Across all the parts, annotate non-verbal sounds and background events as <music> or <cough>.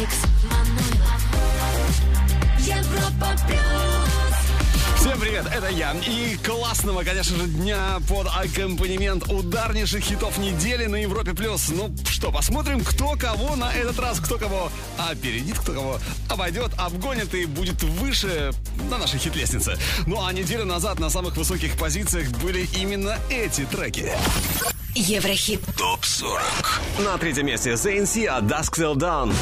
Алекс Манойлов. Европа плюс. Всем привет, это я. И классного, конечно же, дня под аккомпанемент ударнейших хитов недели на Европе+. плюс. Ну что, посмотрим, кто кого на этот раз, кто кого опередит, кто кого обойдет, обгонит и будет выше на нашей хит-лестнице. Ну а неделю назад на самых высоких позициях были именно эти треки. Еврохит. ТОП 40. На третьем месте The NCA Dusk Till Dawn.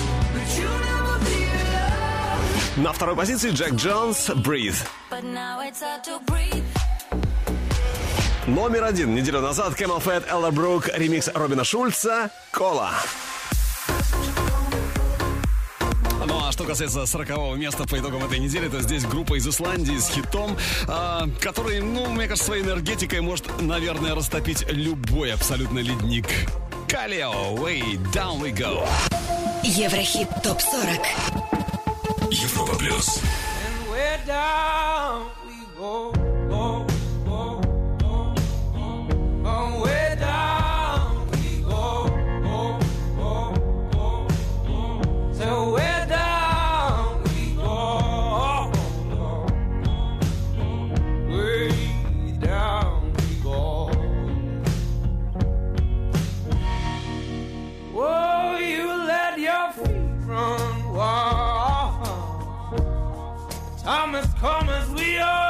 На второй позиции Джек Джонс Breathe. Номер один. Неделю назад Camel Fat, Элла Брук, ремикс Робина Шульца «Кола». Ну а что касается 40 места по итогам этой недели, то здесь группа из Исландии с хитом, а, который, ну, мне кажется, своей энергетикой может, наверное, растопить любой абсолютно ледник. Калео, way down we go. Еврохит ТОП-40. Европа плюс. Way down we go, I'm as calm as we are.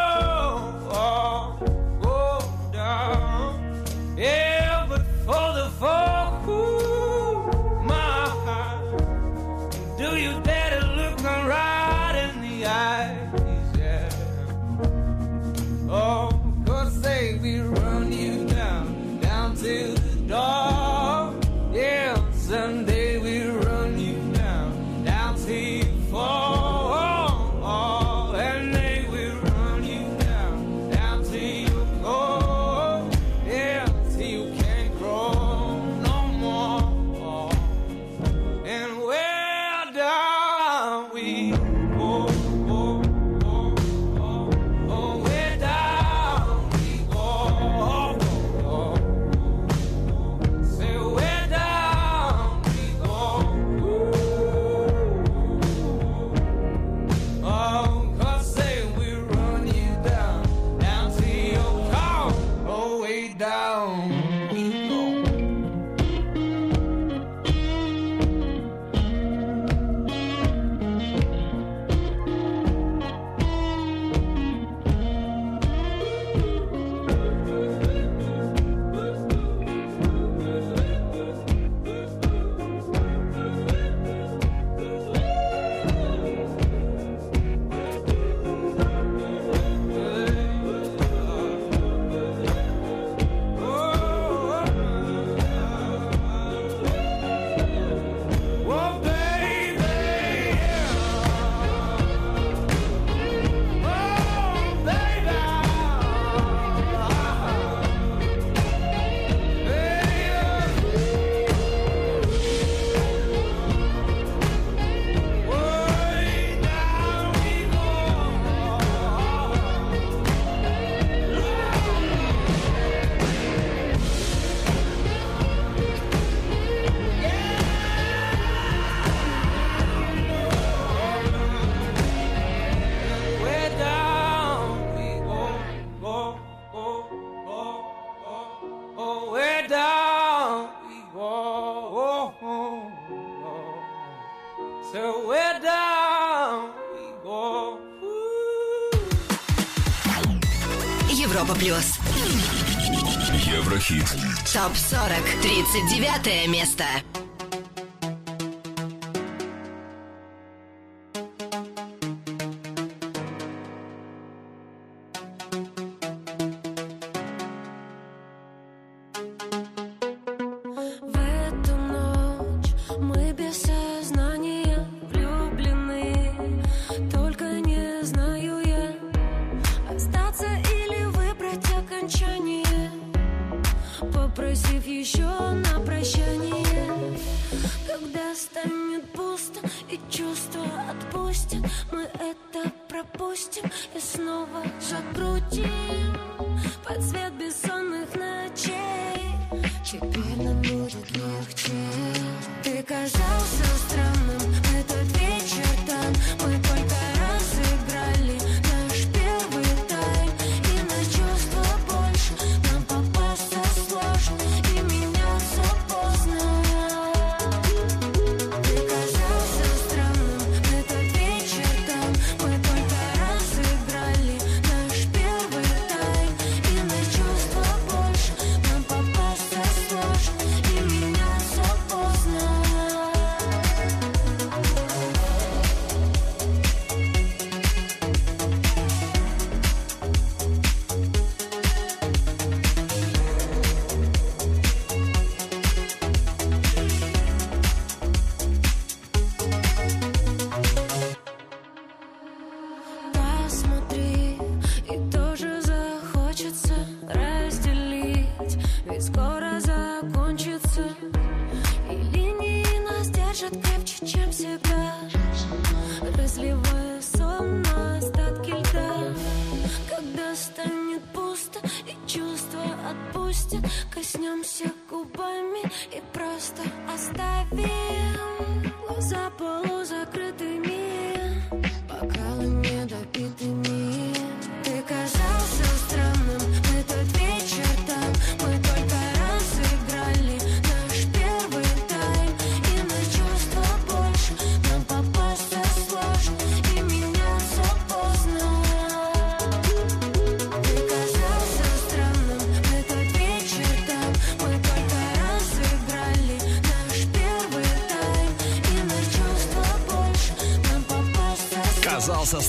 Европа плюс. Еврохит. ТОП-40. 39 место. чувства отпустит Коснемся губами и просто оставим Глаза полузакрыты.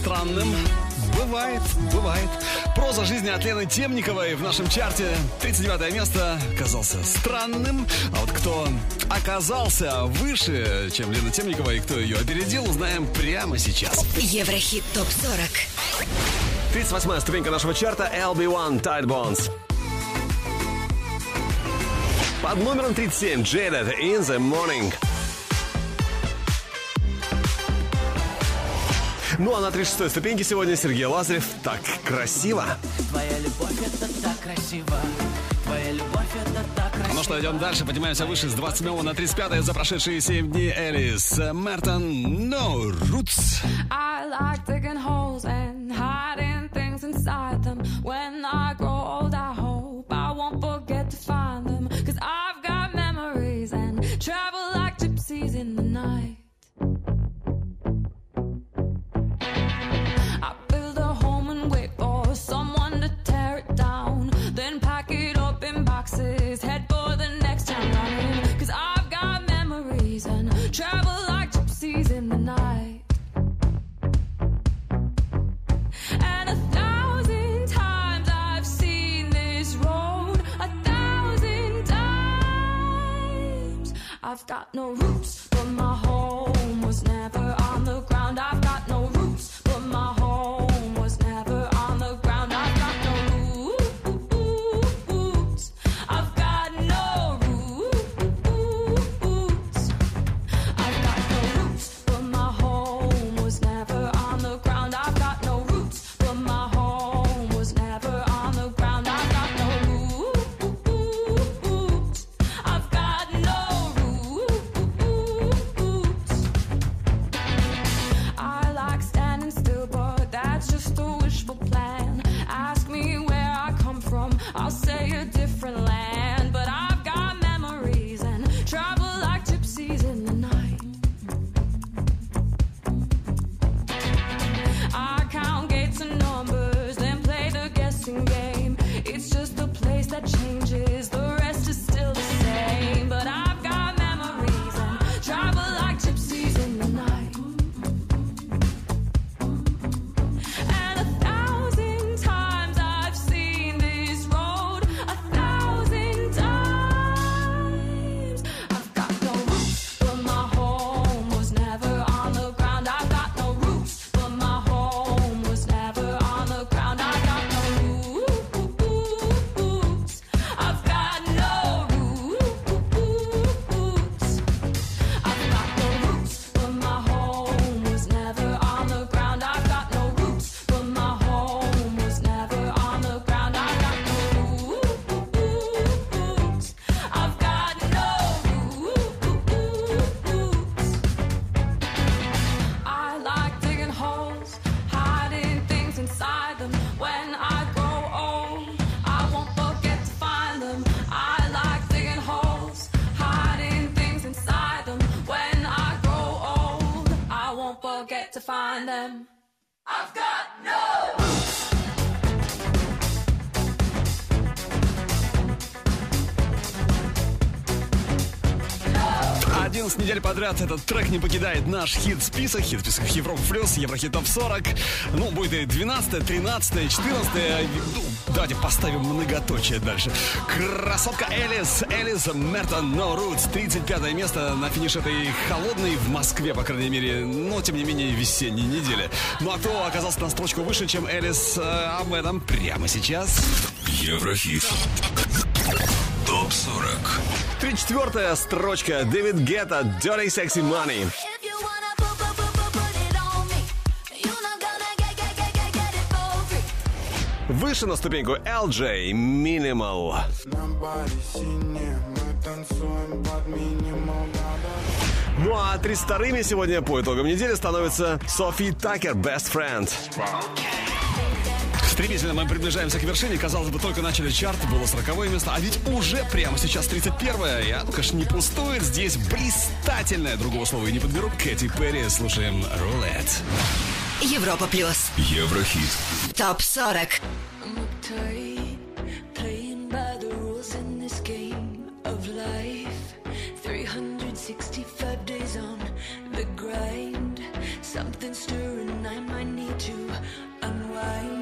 странным. Бывает, бывает. Проза жизни от Лены Темниковой в нашем чарте. 39 место казался странным. А вот кто оказался выше, чем Лена Темникова, и кто ее опередил, узнаем прямо сейчас. Еврохит ТОП-40 38 ступенька нашего чарта LB1 Tide Bones. Под номером 37 Jaded In The Morning. Ну а на 36-й ступеньке сегодня Сергей Лазарев. Так красиво. Твоя любовь это так красиво. Твоя любовь это так красиво. Ну что, идем дальше. Поднимаемся выше с 27 на 35 за прошедшие 7 дней. Элис Мертон, No Roots. I like digging holes and hiding I've got no roots, but my home was never. недель подряд этот трек не покидает наш хит-список, хит-список Европа Плюс, Еврохит Топ 40. Ну, будет и 12, 13, 14. Ну, давайте поставим многоточие дальше. Красотка Элис, Элис Мертон No Roots. 35 место на финиш этой холодной в Москве, по крайней мере, но, тем не менее, весенней недели. Ну, а кто оказался на строчку выше, чем Элис, э, об этом прямо сейчас. Еврохит. 24 строчка. Дэвид Гетта, Dirty Sexy Money. Выше на ступеньку LJ Minimal. Ну а 32-ми сегодня по итогам недели становится Софи Такер Best Friend. Okay. Стремительно мы приближаемся к вершине. Казалось бы, только начали чарт, было 40 место, а ведь уже прямо сейчас 31-е. И оно, конечно, не пустует. Здесь блистательная, другого слова и не подберу, Кэти Перри. Слушаем «Рулет». Европа плюс. Еврохит. Топ 40. Something stirring, I might need to unwind.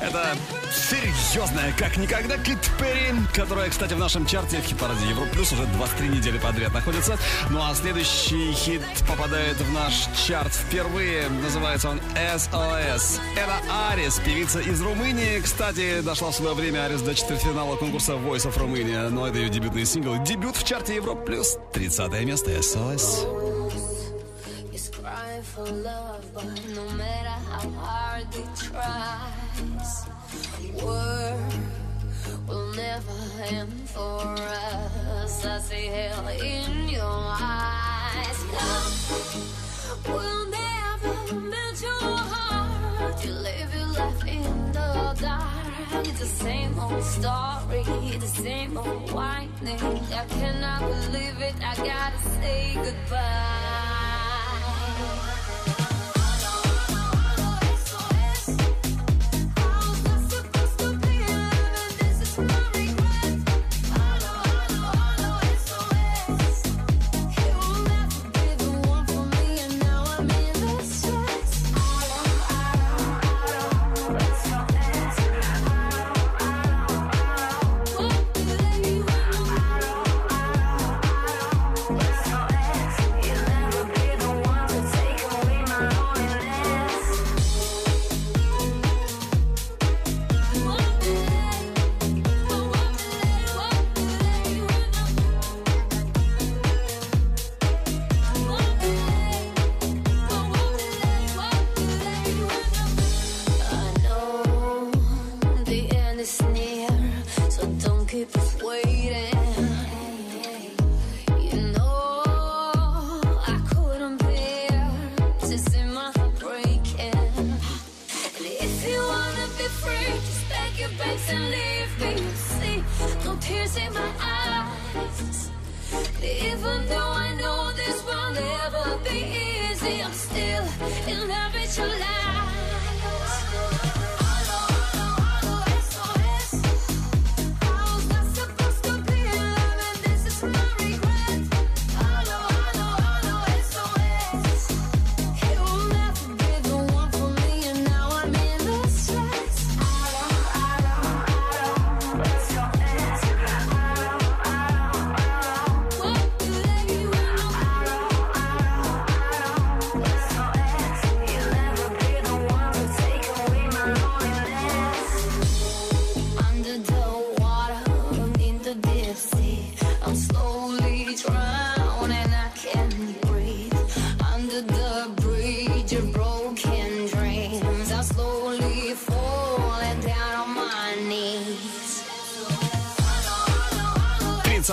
Это серьезная, как никогда, Кит Перри, которая, кстати, в нашем чарте в хит-параде Европа Плюс уже 23 недели подряд находится. Ну а следующий хит попадает в наш чарт впервые. Называется он SOS. Это Арис, певица из Румынии. Кстати, дошла в свое время Арис до четвертьфинала конкурса Voice of Romania. Но это ее дебютный сингл. Дебют в чарте Европа Плюс. 30 место SOS.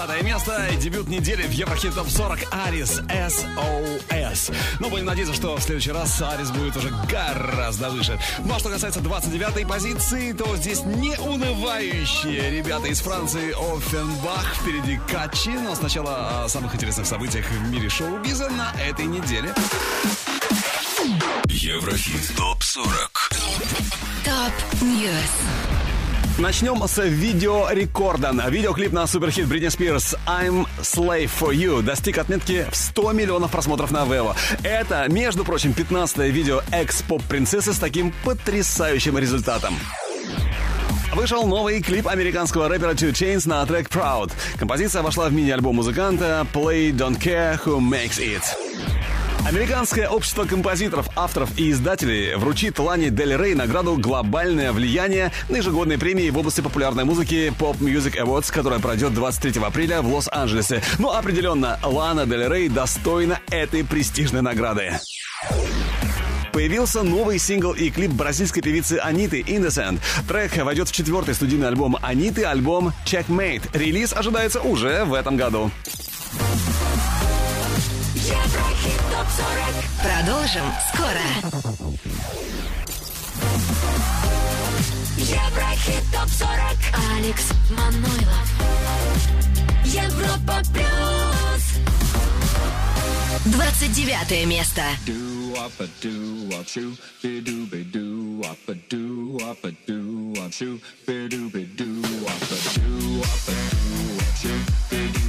30 место и дебют недели в Еврохит Топ 40 Арис SOS. Но будем надеяться, что в следующий раз Арис будет уже гораздо выше. Ну а что касается 29-й позиции, то здесь не унывающие ребята из Франции Ofenbach. Впереди Katchi. Но сначала о самых интересных событиях в мире шоу-биза на этой неделе. Еврохит ТОП 40 Top News. Начнем с видеорекорда. Видеоклип на суперхит Бритни Спирс «I'm Slave for You» достиг отметки в 100 миллионов просмотров на Вево. Это, между прочим, 15-е видео экс-поп-принцессы с таким потрясающим результатом. Вышел новый клип американского рэпера Two Chainz на трек Proud. Композиция вошла в мини-альбом музыканта Play Don't Care Who Makes It. Американское общество композиторов, авторов и издателей вручит Лане Дель Рей награду «Глобальное влияние» на ежегодной премии в области популярной музыки Pop Music Awards, которая пройдет 23 апреля в Лос-Анджелесе. Ну, определенно, Лана Дель Рей достойна этой престижной награды. Появился новый сингл и клип бразильской певицы Аниты «Innocent». Трек войдет в четвертый студийный альбом Аниты, альбом «Checkmate». Релиз ожидается уже в этом году. Продолжим скоро. Еврохит Топ 40. Алекс Манойлов. Европа Плюс. 29 место. She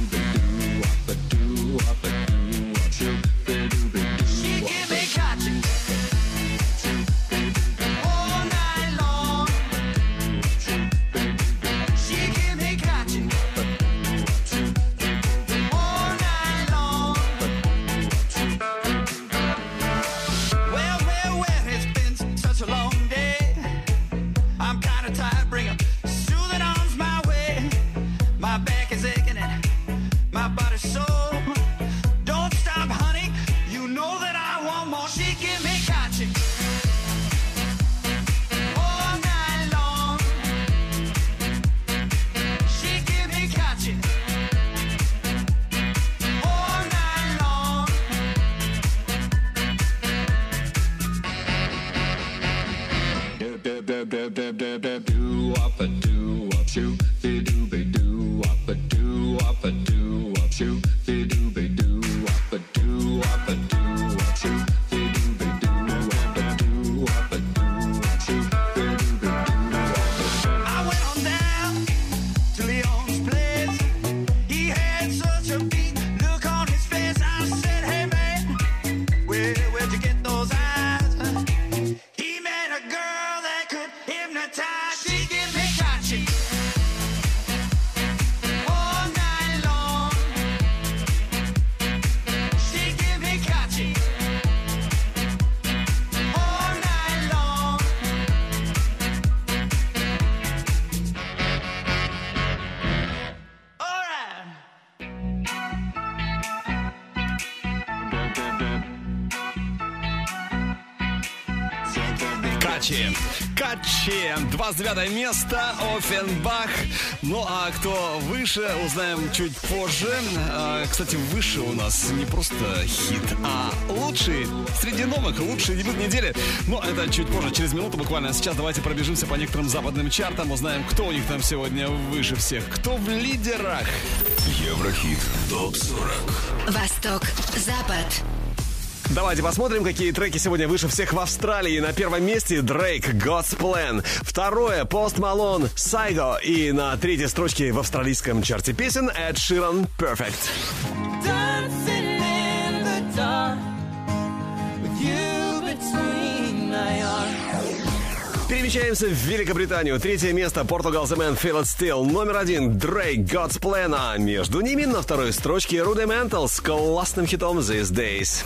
Гачи. 29 место. Офенбах. Ну а кто выше, узнаем чуть позже. А, Кстати, выше у нас не просто хит, а лучший среди новых, лучший дебют недели. Но это чуть позже, через минуту буквально. Сейчас давайте пробежимся по некоторым западным чартам, узнаем, кто у них там сегодня выше всех, кто в лидерах. Еврохит ТОП-40 Восток, Запад. Давайте посмотрим, какие треки сегодня выше всех в Австралии. На первом месте Дрейк God's Plan. Второе Пост Малон Сайго. И на третьей строчке в австралийском чарте песен Эд Ширан Perfect. Перемещаемся в Великобританию. Третье место Portugal The Man Feel It Still. Номер один Дрейк God's Plan. А между ними на второй строчке Rudimental с классным хитом These Days.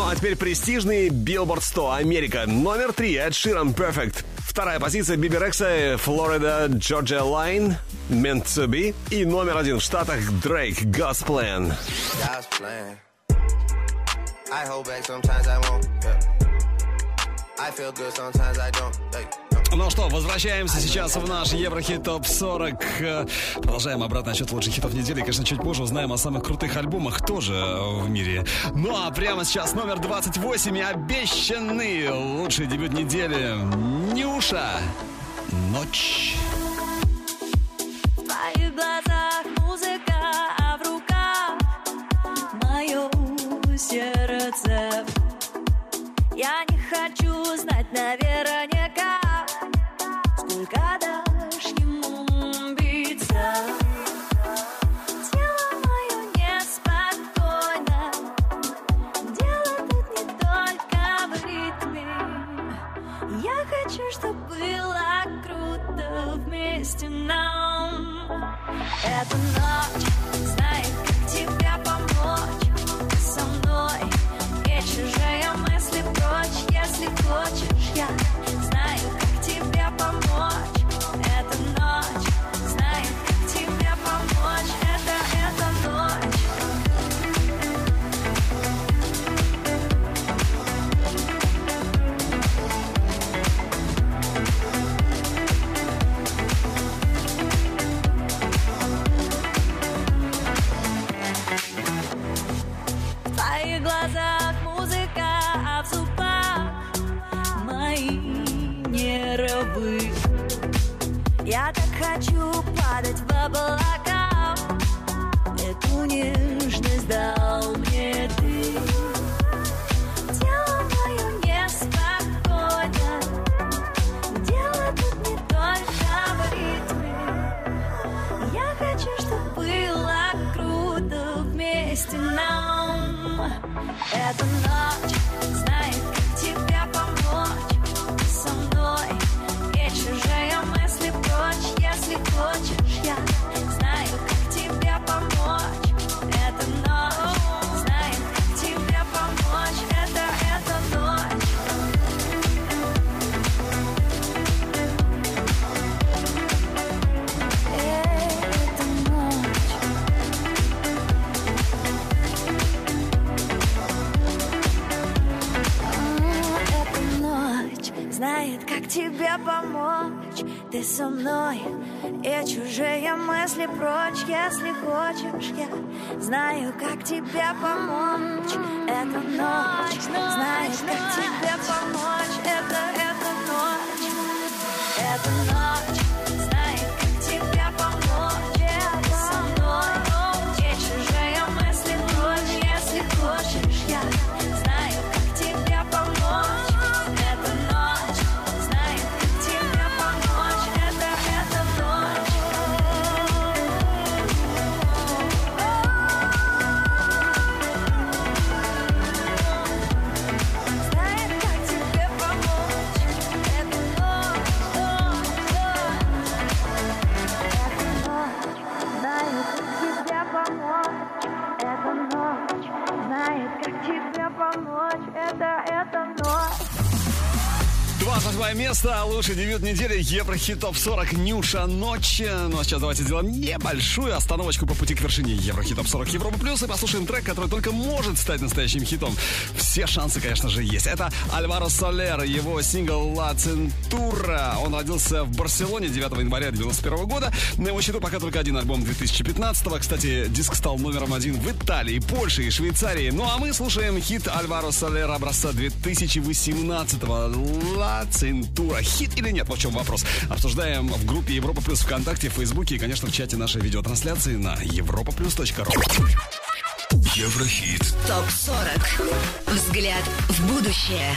Ну а теперь престижный Billboard 100 Америка. Номер три Эд Ширан Perfect. Вторая позиция Bebe Rexha, Florida Georgia Line, Meant to Be. И номер один в Штатах Дрейк God's Plan. God's plan. I hold back sometimes I won't. Yeah. I feel good sometimes I don't. No. Ну что, возвращаемся сейчас в наш Еврохит ТОП 40. Э, Продолжаем обратный отчет лучших хитов недели. Конечно, чуть позже узнаем о самых крутых альбомах тоже э, в мире. Ну а прямо сейчас номер 28 и обещанный лучший дебют недели. Нюша. Ночь. А. Я не хочу знать наверняка, Эта ночь знает, как тебя помочь. Со мной, чужие мысли прочь. Если хочешь, я знаю, как тебе помочь. Хочу падать в облака. Эту нежность дал мне ты. Тело мое неспокойно. Дело тут не только в ритме. Я хочу, чтобы было круто вместе нам. Эта ночь знает, как тебе помочь. Ты со мной, и чужие мысли прочь. Если хочешь, я знаю, как тебе помочь. Эта ночь знает, как тебе помочь. Это, это ночь. Эта ночь место, лучший дебют недели Еврохит Топ 40 Нюша Ночь. Ну а сейчас давайте сделаем небольшую остановочку по пути к вершине Еврохит Топ 40 Европа Плюс и послушаем трек, который только может стать настоящим хитом. Все шансы, конечно же, есть. Это Альваро Солер, его сингл «La Cintura». Он родился в Барселоне 9 января 91 года. На его счету пока только один альбом 2015 -го. Кстати, диск стал номером один в Италии, Польше и Швейцарии. Ну а мы слушаем хит Альваро Солера образца 2018 -го. «La Cintura». Хит или нет? Вот в чем вопрос. Обсуждаем в группе Европа Плюс ВКонтакте, в Фейсбуке и, конечно, в чате нашей видеотрансляции на europaplus.ru. Еврохит. ТОП 40. Взгляд в будущее.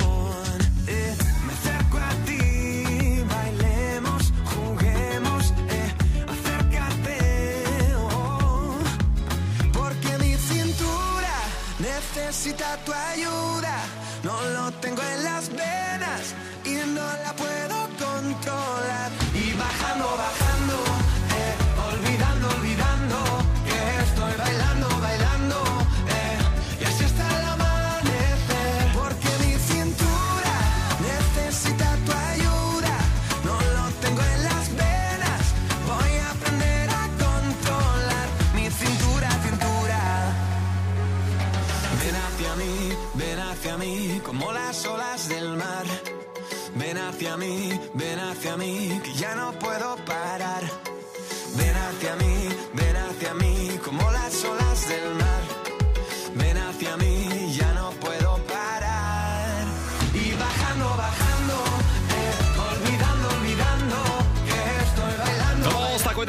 Necesita que ya no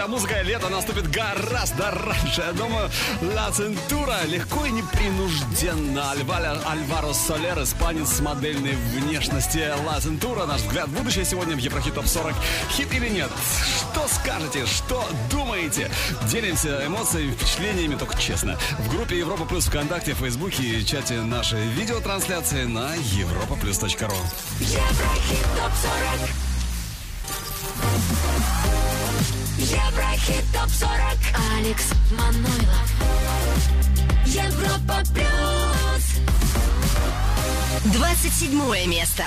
Такой-то музыкой лето наступит гораздо раньше. Я думаю, Ла Центура легко и непринужденно. Альваля, Альваро Солер, испанец с модельной внешности. Ла Центура, наш взгляд будущее сегодня в Еврохит Топ 40. Хит или нет? Что скажете? Что думаете? Делимся эмоциями, впечатлениями, только честно. В группе Европа Плюс ВКонтакте, Фейсбуке и чате нашей видеотрансляции на europaplus.ru. Еврохит ТОП 40. Еврохит ТОП 40. Алекс Манойлов. Европа Плюс. 27 место.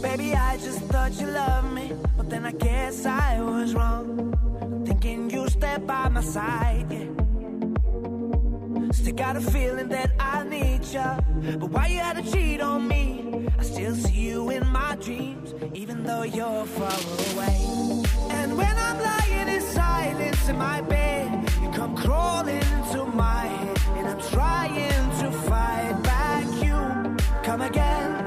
Baby, I just thought you loved me, but then I guess I was wrong. Thinking you step by my side, yeah. Still got a feeling that I need you, but why you had to cheat on me? I still see you in my dreams, even though you're far away. And when I'm lying in silence in my bed, you come crawling into my head, and I'm trying to fight back you. Come again, come again,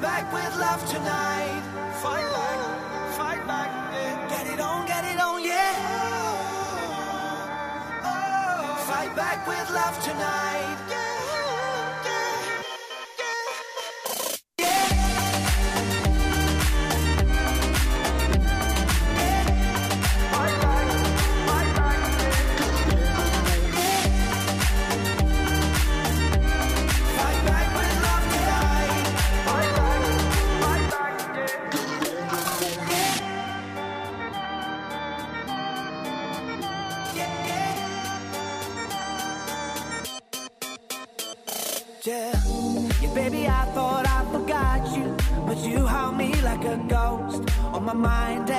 back with love tonight. Fight back, fight back, yeah. Get it on, get it on, yeah. Oh, fight back with love tonight. My mind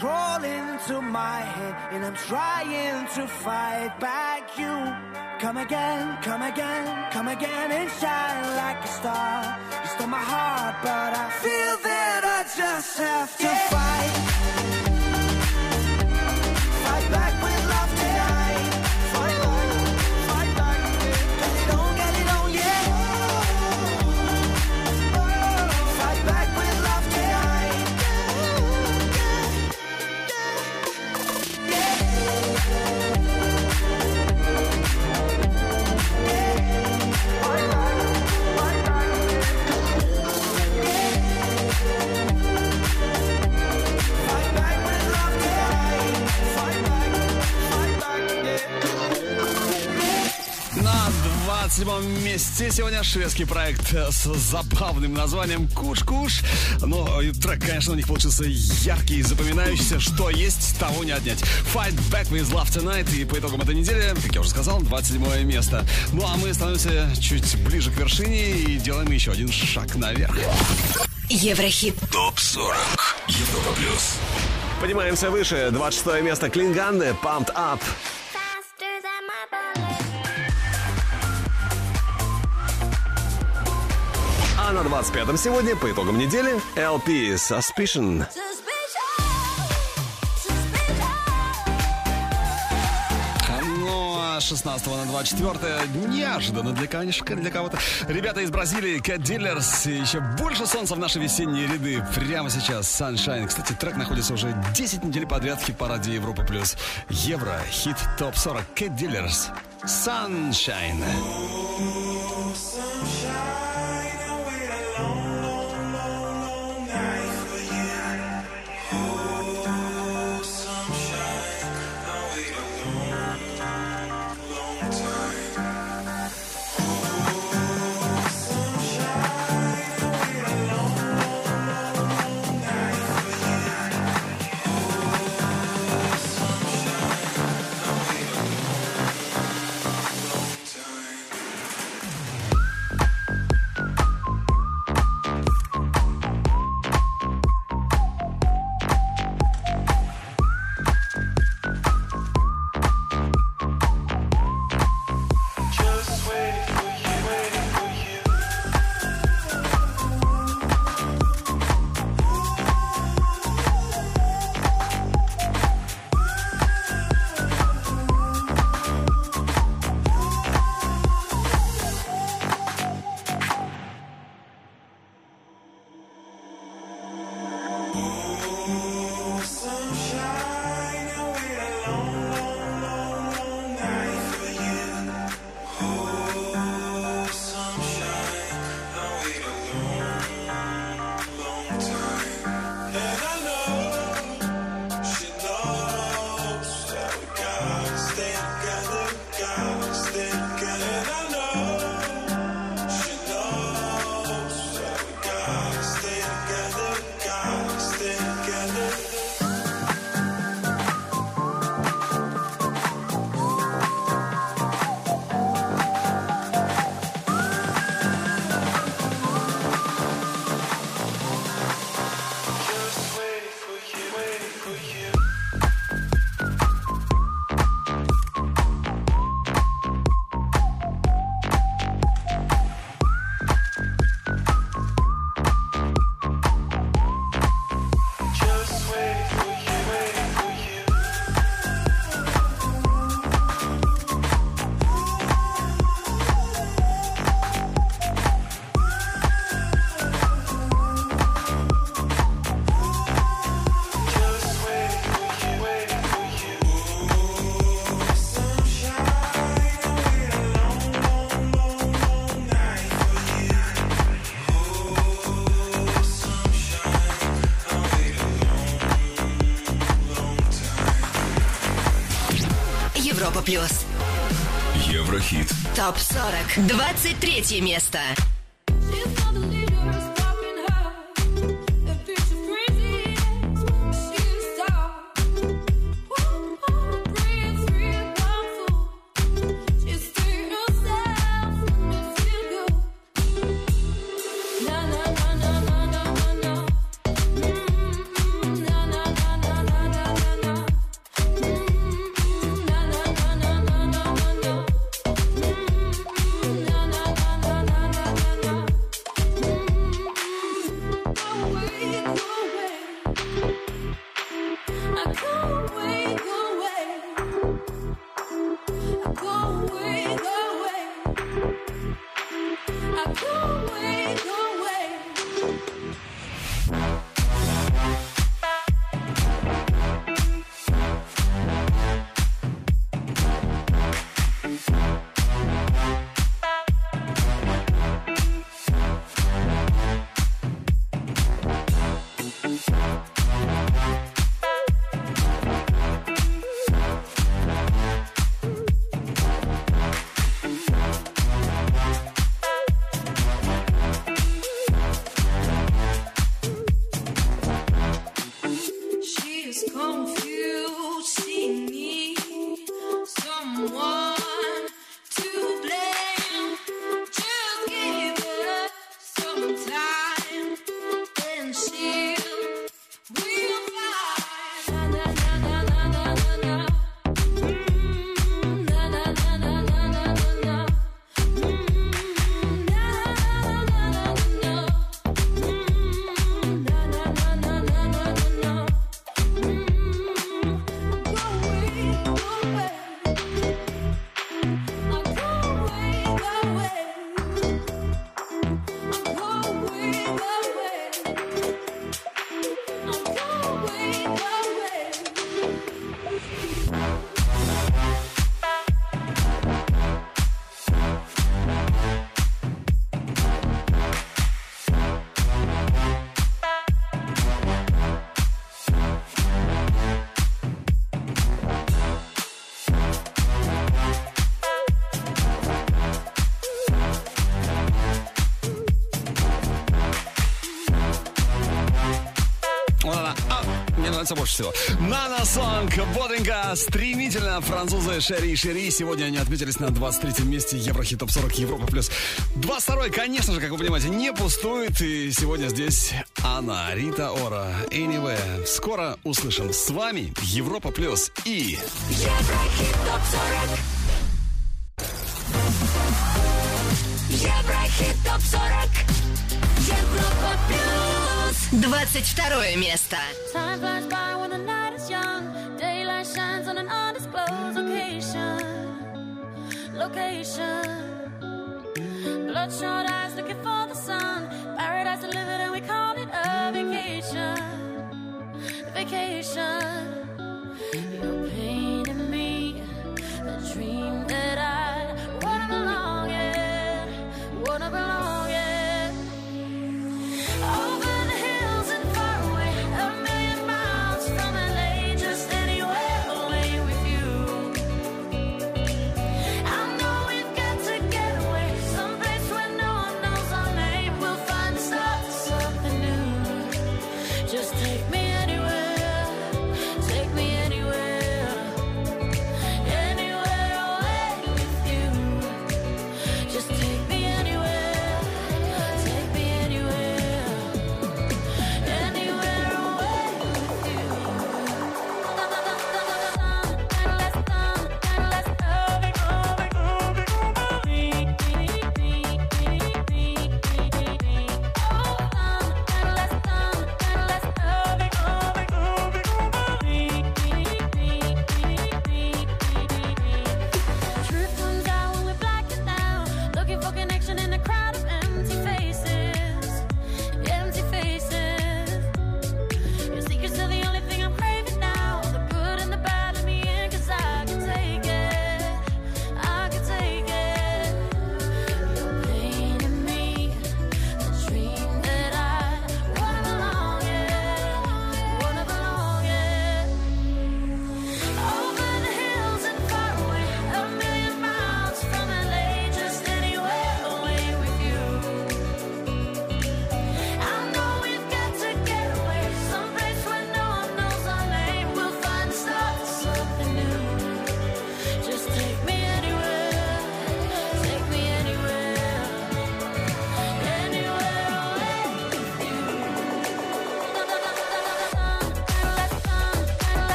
crawling into my head, and I'm trying to fight back you. Come again, come again, come again and shine like a star. You stole my heart, but I feel that I just have to fight. Fight 27 месте сегодня шведский проект с забавным названием «Куш-куш». Но и трек, конечно, у них получился яркий и запоминающийся. Что есть, того не отнять. Fight Back with Love Tonight. И по итогам этой недели, как я уже сказал, 27 место. Ну а мы становимся чуть ближе к вершине и делаем еще один шаг наверх. Еврохит. ТОП-40. Европа плюс. Поднимаемся выше. 26 место Клинганды. Pumped Up. На 25-м сегодня, по итогам недели, LP Suspicion. Ну, а 16 на 24 неожиданно для, конечно, для кого-то. Ребята из Бразилии, Cat Dealers, еще больше солнца в наши весенние ряды. Прямо сейчас Sunshine. Кстати, трек находится уже 10 недель подряд в хит-параде Европа+. плюс. Евро, хит ТОП-40, Cat Dealers, Sunshine. Плюс. Еврохит. Топ 40. 23 место. Мне нравится больше всего. Нана Сонг, бодренько, стремительно. Французы Шери и Шери. Сегодня они отметились на 23-м месте Еврохит Топ 40 Европа Плюс. 22-й, конечно же, как вы понимаете, не пустует. И сегодня здесь Анна, Рита Ора, Anywhere. Скоро услышим. С вами Европа Плюс и... Еврохит топ 40. 22 место. Time flies by when the night is young. Daylight shines on an undisclosed location. Location. Bloodshot eyes looking for the sun. Paradise delivered and we call it a vacation. Vacation. You're painting me a dream that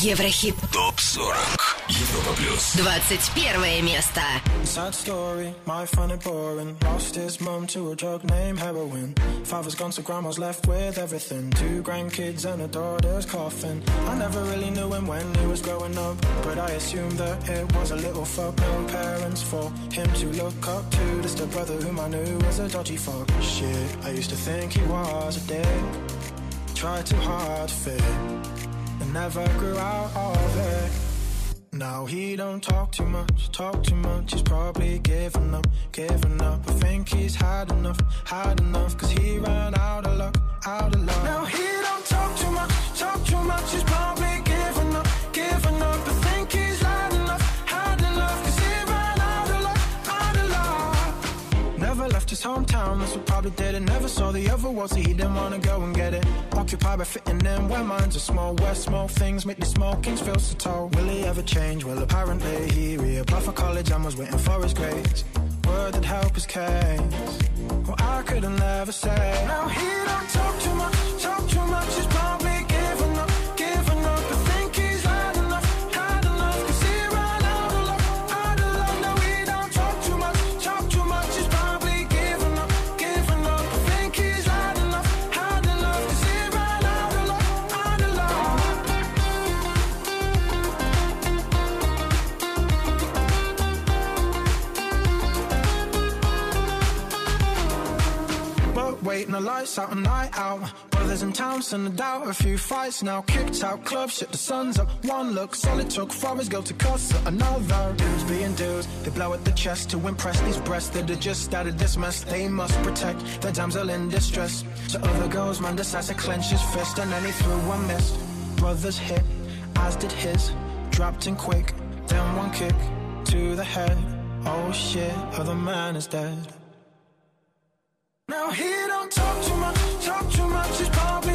Еврохит. ТОП-40. Европа плюс. 21 место. Sad story, my funny boring. Lost his mum to a drug named heroin. Father's gone, so grandma's left with everything. Two grandkids and a daughter's coffin. I never really knew him when he was growing up, but I assumed that it was a little fuck. No parents for him to look up to. Just a brother whom I knew was a dodgy fuck. Shit, I used to think he was a dick. Tried too hard to fit, and never grew out of it. Now he don't talk too much, talk too much. He's probably given up, given up. I think he's had enough, had enough. Cause he ran out of luck, out of luck. Now he don't talk too much, talk too much. He's probably his hometown, that's what probably did it. Never saw the other world, so he didn't wanna go and get it. Occupied by fitting in where minds are small. Where small things make the small kings feel so tall. Will he ever change? Well, apparently he reapplied for college and was waiting for his grades. Word that help his case. Well, I couldn't never say. Now he don't talk too much, talk too waiting the lights out, a night out. Brothers in town, send a doubt. A few fights now, kicked out, club shit, the sun's up. One look, solid took for his girl to cuss at another. Dudes being dudes, they blow at the chest to impress these breasts that are just out of this mess. They must protect the damsel in distress. So other girls, man decides to clench his fist, and then he threw one missed. Brothers hit, as did his. Dropped in quick, then one kick to the head. Oh shit, other man is dead. Now he don't talk too much, talk too much. He's probably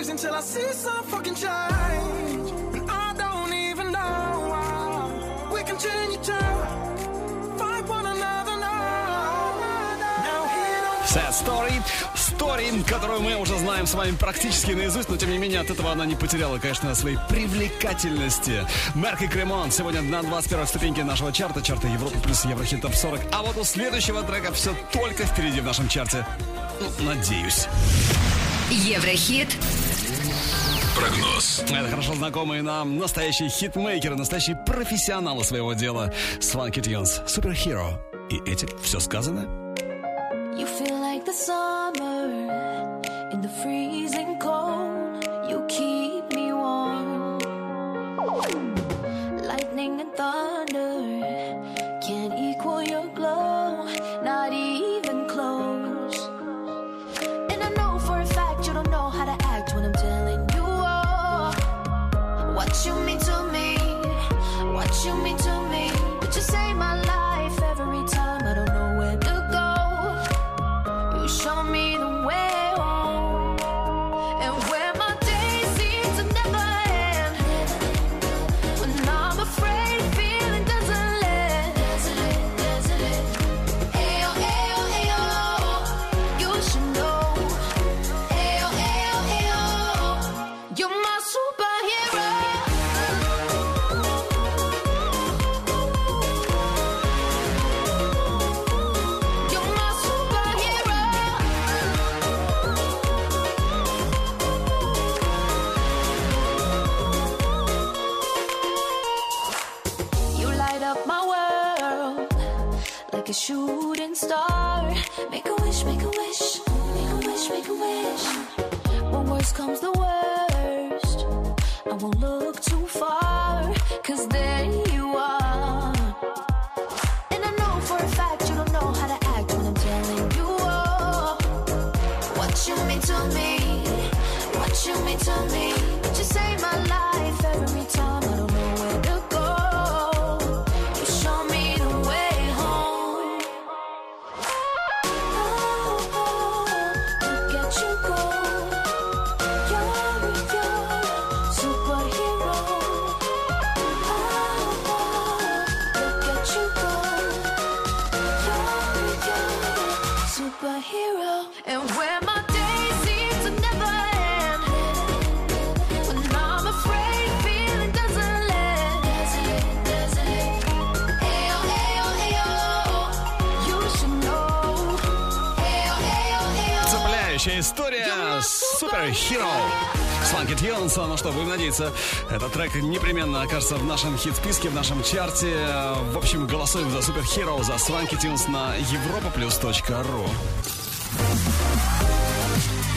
Graves until I see some fucking change. And I don't even know why we continue to fight one another now. Sad Story. Story, которую мы уже знаем с вами практически наизусть, но тем не менее от этого она не потеряла, конечно, своей привлекательности. Мерк и Кремон сегодня на 21 ступеньке нашего чарта, чарта Европы плюс Еврохит Топ 40. А вот у следующего трека все только впереди в нашем чарте. Ну, надеюсь. Еврохит. Прогноз. Это хорошо знакомые нам настоящие хитмейкеры, настоящие профессионалы своего дела. Swanky Tunes, Superhero. И этим все сказано. You feel like the summer Супер Hero Сланки Тьонса, ну что, будем надеяться Этот трек непременно окажется в нашем хит-списке, в нашем чарте. В общем, голосуем за Супер Hero, за Сванки Тюнс на europaplus.ru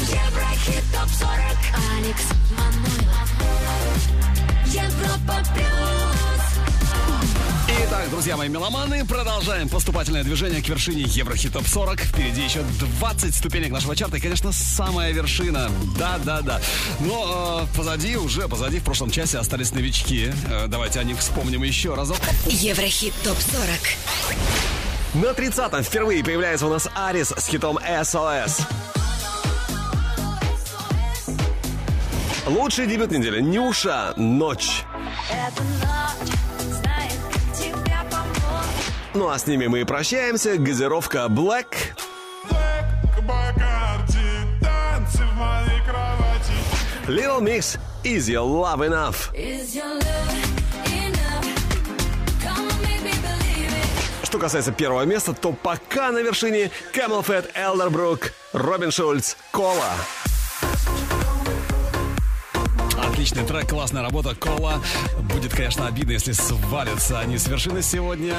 Еврохит ТОП-40 Алекс Манойлов. Европа Плюс Итак, друзья мои меломаны, продолжаем поступательное движение к вершине Еврохит Топ 40. Впереди еще 20 ступенек нашего чарта и, конечно, самая вершина. Да-да-да. Но э, позади, уже позади, в прошлом часе остались новички. Э, давайте о них вспомним еще разок. Еврохит ТОП-40. На 30-м впервые появляется у нас Арис с хитом SOS. Лучший дебют недели Нюша «Ночь». Ночь Ну а с ними мы и прощаемся. Газировка Black. Little Mix Is Your Love Enough. Is your love Что касается первого места, то пока на вершине Camel Fat, Элдербрук, Робин Шульц, Кола. Отличный трек, классная работа, Кола. Будет, конечно, обидно, если свалятся они с вершины сегодня.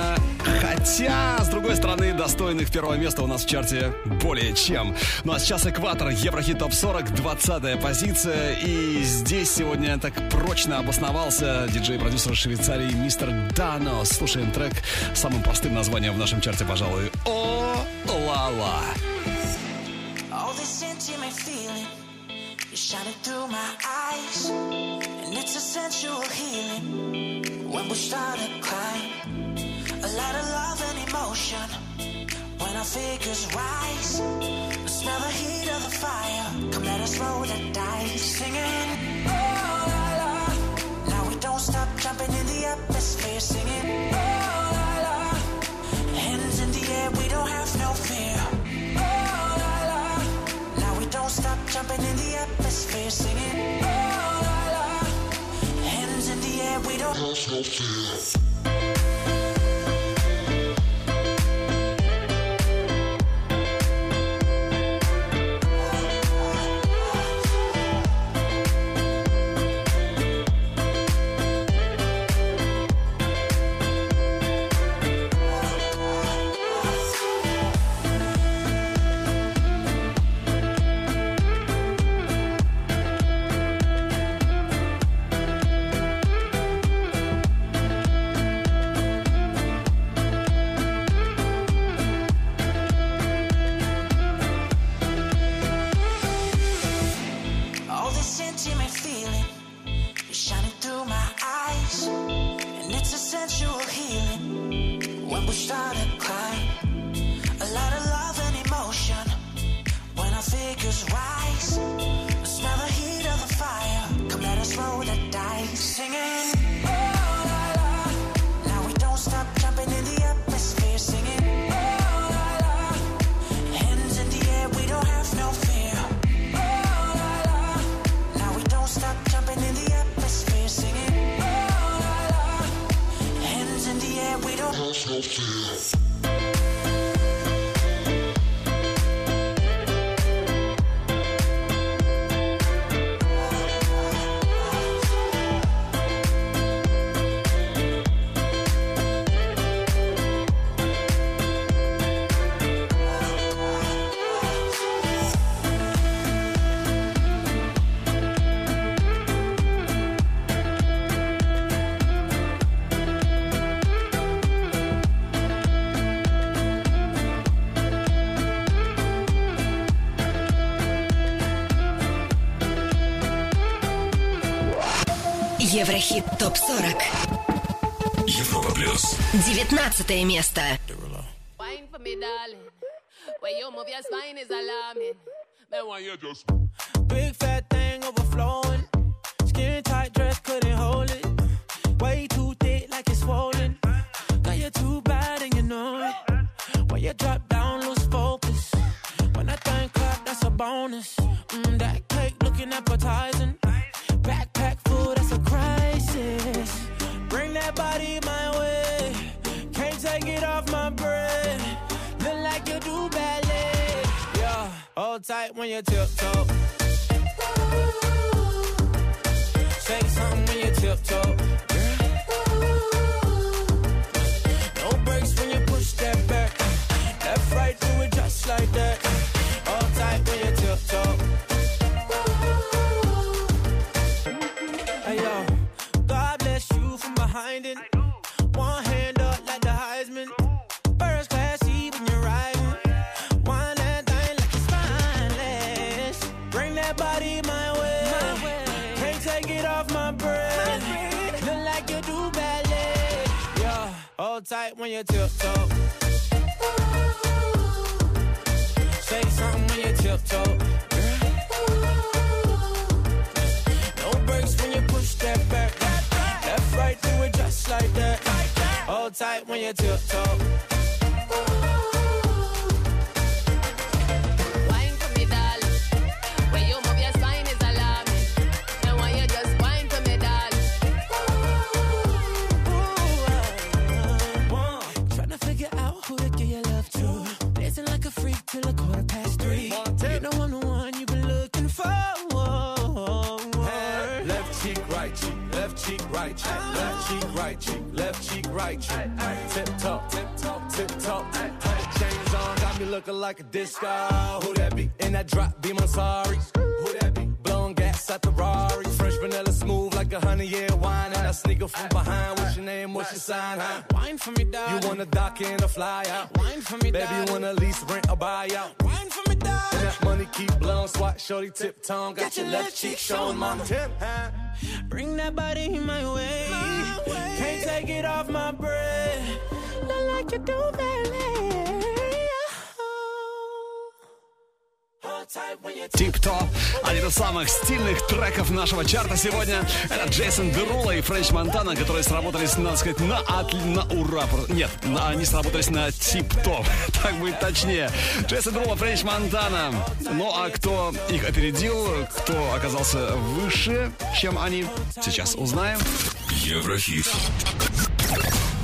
Хотя, с другой стороны, достойных первого места у нас в чарте более чем. Ну а сейчас экватор, Еврохит Топ 40, 20 позиция. И здесь сегодня так прочно обосновался диджей-продюсер Швейцарии мистер Дано. Слушаем трек с самым простым названием в нашем чарте, пожалуй. О, ла-ла. Is shining through my eyes, and it's a sensual healing when we start to climb. A lot of love and emotion when our figures rise. Smell the heat of the fire. Come let us roll the dice, singing. Oh la la. Now we don't stop jumping in the atmosphere, singing. Oh jumping in the atmosphere, singing. Oh la la. Hands in the air, we don't have no fear. Thank you. ТОП-40. Европа плюс. 19 место. Wine for me, darling. When you move your spine is alarming. Then why you just Big fat thing overflowing. tilt-toe cheek, right cheek, left cheek, right cheek, left cheek, right cheek, left cheek, right cheek. Tip top, tip top, tip top. Chains on, got me looking like a disco. Who that be? In that drop, be my sorry. Who that be? Blowing gas at the Rari. Fresh vanilla smooth like a honey year wine. And I sneak up from behind. What's your name? What's your sign? Huh? Wine for me, darling. You wanna dock in or fly out? Wine for me, Baby, you wanna lease, rent, or buy out? Wine for that money keep blowing, swat, shorty, tip tongue. Got, your left cheek showing, mama. Tip? Bring that body in my way. Can't take it off my breath. Look like you do ballet. Тип-топ. Один из самых стильных треков нашего чарта сегодня. Это Джейсон Дерула и Френч Монтана, которые сработались, надо сказать, на, отли... на ура. Нет, на- они сработались на тип-топ. <laughs> Так будет точнее. Джейсон Дерула, Френч Монтана. Ну а кто их опередил, кто оказался выше, чем они, сейчас узнаем. Еврохит.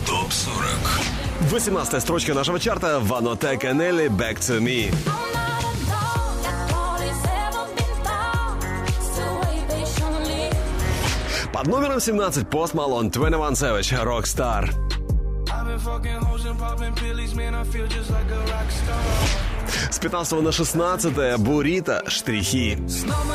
Топ 40. 18 строчка нашего чарта Ванотек Энели «Back to Me». Под номером 17 Пост Малон 21 Savage «Rockstar». С 15 на 16 Бурита «Штрихи». Снова.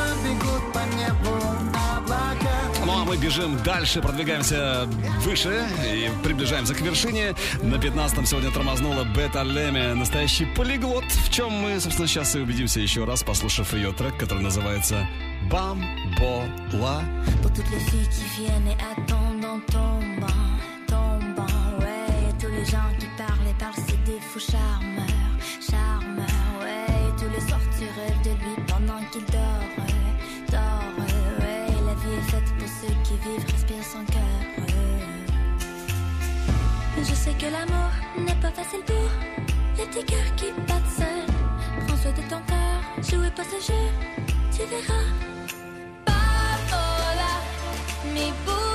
Ну а мы бежим дальше, продвигаемся выше и приближаемся к вершине. На 15-м сегодня тормознула Бета Леме, настоящий полиглот, в чем мы, собственно, сейчас и убедимся еще раз, послушав ее трек, который называется Pour toutes les filles qui viennent et attendent en tombant, tombant, ouais. Tous les gens qui parlent et parlent, c'est des fous charmeurs, charmeurs, ouais. Tous les soirs tu rêves de lui pendant qu'il dort, ouais, dort, ouais. La vie est faite pour ceux qui vivent, respirent son cœur, ouais. Je sais que l'amour n'est pas facile pour les petits cœurs qui battent seuls. Prends soin de ton cœur, jouez pas ce jeu, tu verras. me, boo.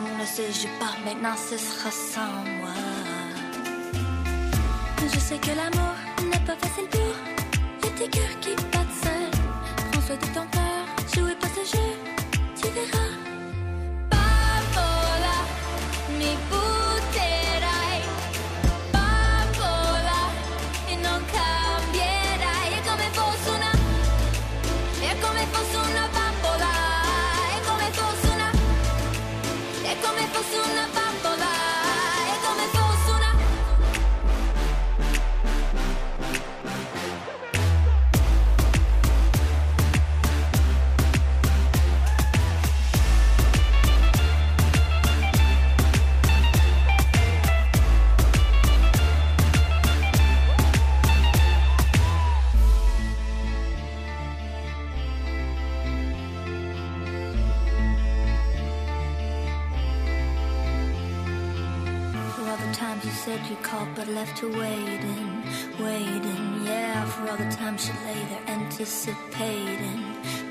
Ne se joue pas, maintenant ce sera sans moi. Je sais que l'amour n'est pas facile pour les petits cœurs qui battent seuls. Prends soin de ton cœur, jouez pas ce jeu, tu verras. Her waiting, waiting. Yeah, for all the time she lay there anticipating,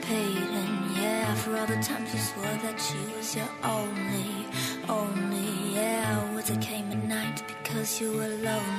paiding. Yeah, for all the times you swore that she was your only, only. Yeah, with there came at night because you were lonely.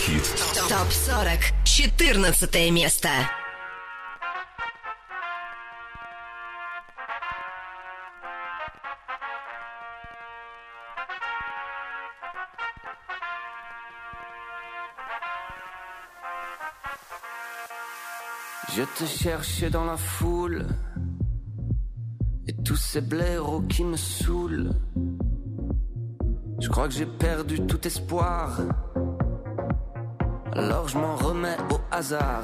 Еврохит. ТОП-40. 14 место. Je te cherchais dans la foule Et tous ces blaireaux qui me saoulent Je crois que j'ai perdu tout espoir Alors je m'en remets au hasard.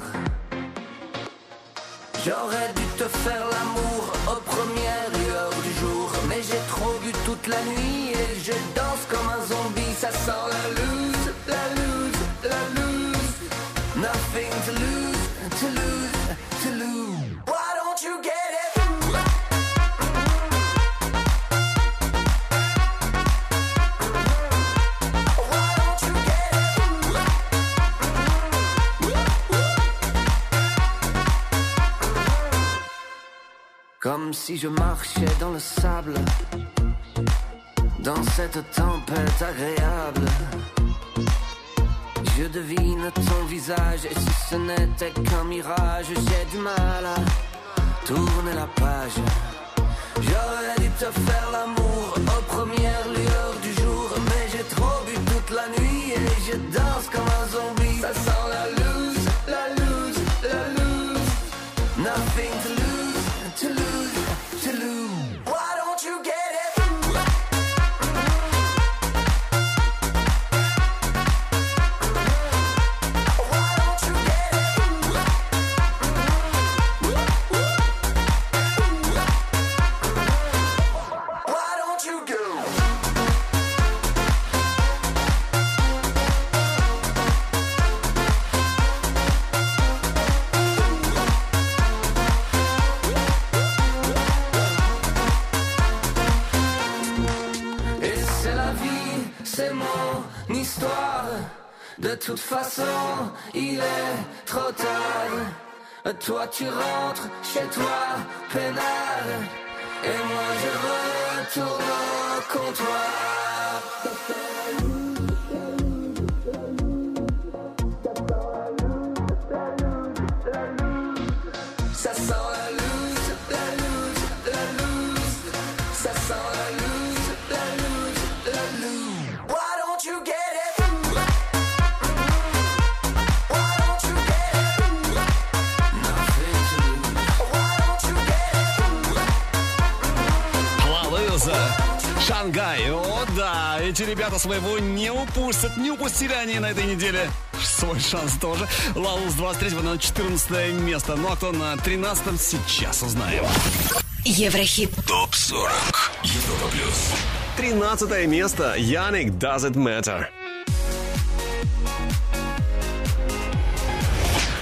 J'aurais dû te faire l'amour aux premières lueurs du jour Mais j'ai trop bu toute la nuit et je danse comme un zombie Ça sent la loose, Comme si je marchais dans le sable, dans cette tempête agréable. Je devine ton visage, et si ce n'était qu'un mirage, j'ai du mal à tourner la page. Toi, tu rentres chez toi, peinard. Et moi, je retourne au comptoir. Эти ребята своего не упустят. Не упустили они на этой неделе свой шанс тоже. Лалус 23 на 14 место. Ну а кто на 13 сейчас узнаем. Еврохит. ТОП-40. Европа плюс. 13 место. Яник Does It Matter.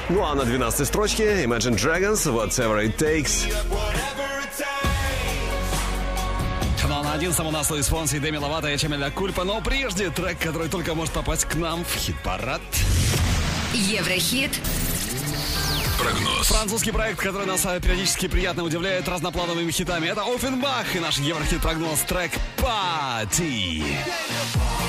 Ну а на 12 строчке Imagine Dragons Whatever It Takes. На 11 у нас Луис Фонси, Деми Ловато и Чемеля Кульпа. Но прежде трек, который только может попасть к нам в хит-парад. Еврохит. Прогноз. Французский проект, который нас э, периодически приятно удивляет разноплановыми хитами. Это Оффенбах и наш Еврохит-прогноз трек «Пати». Incinerate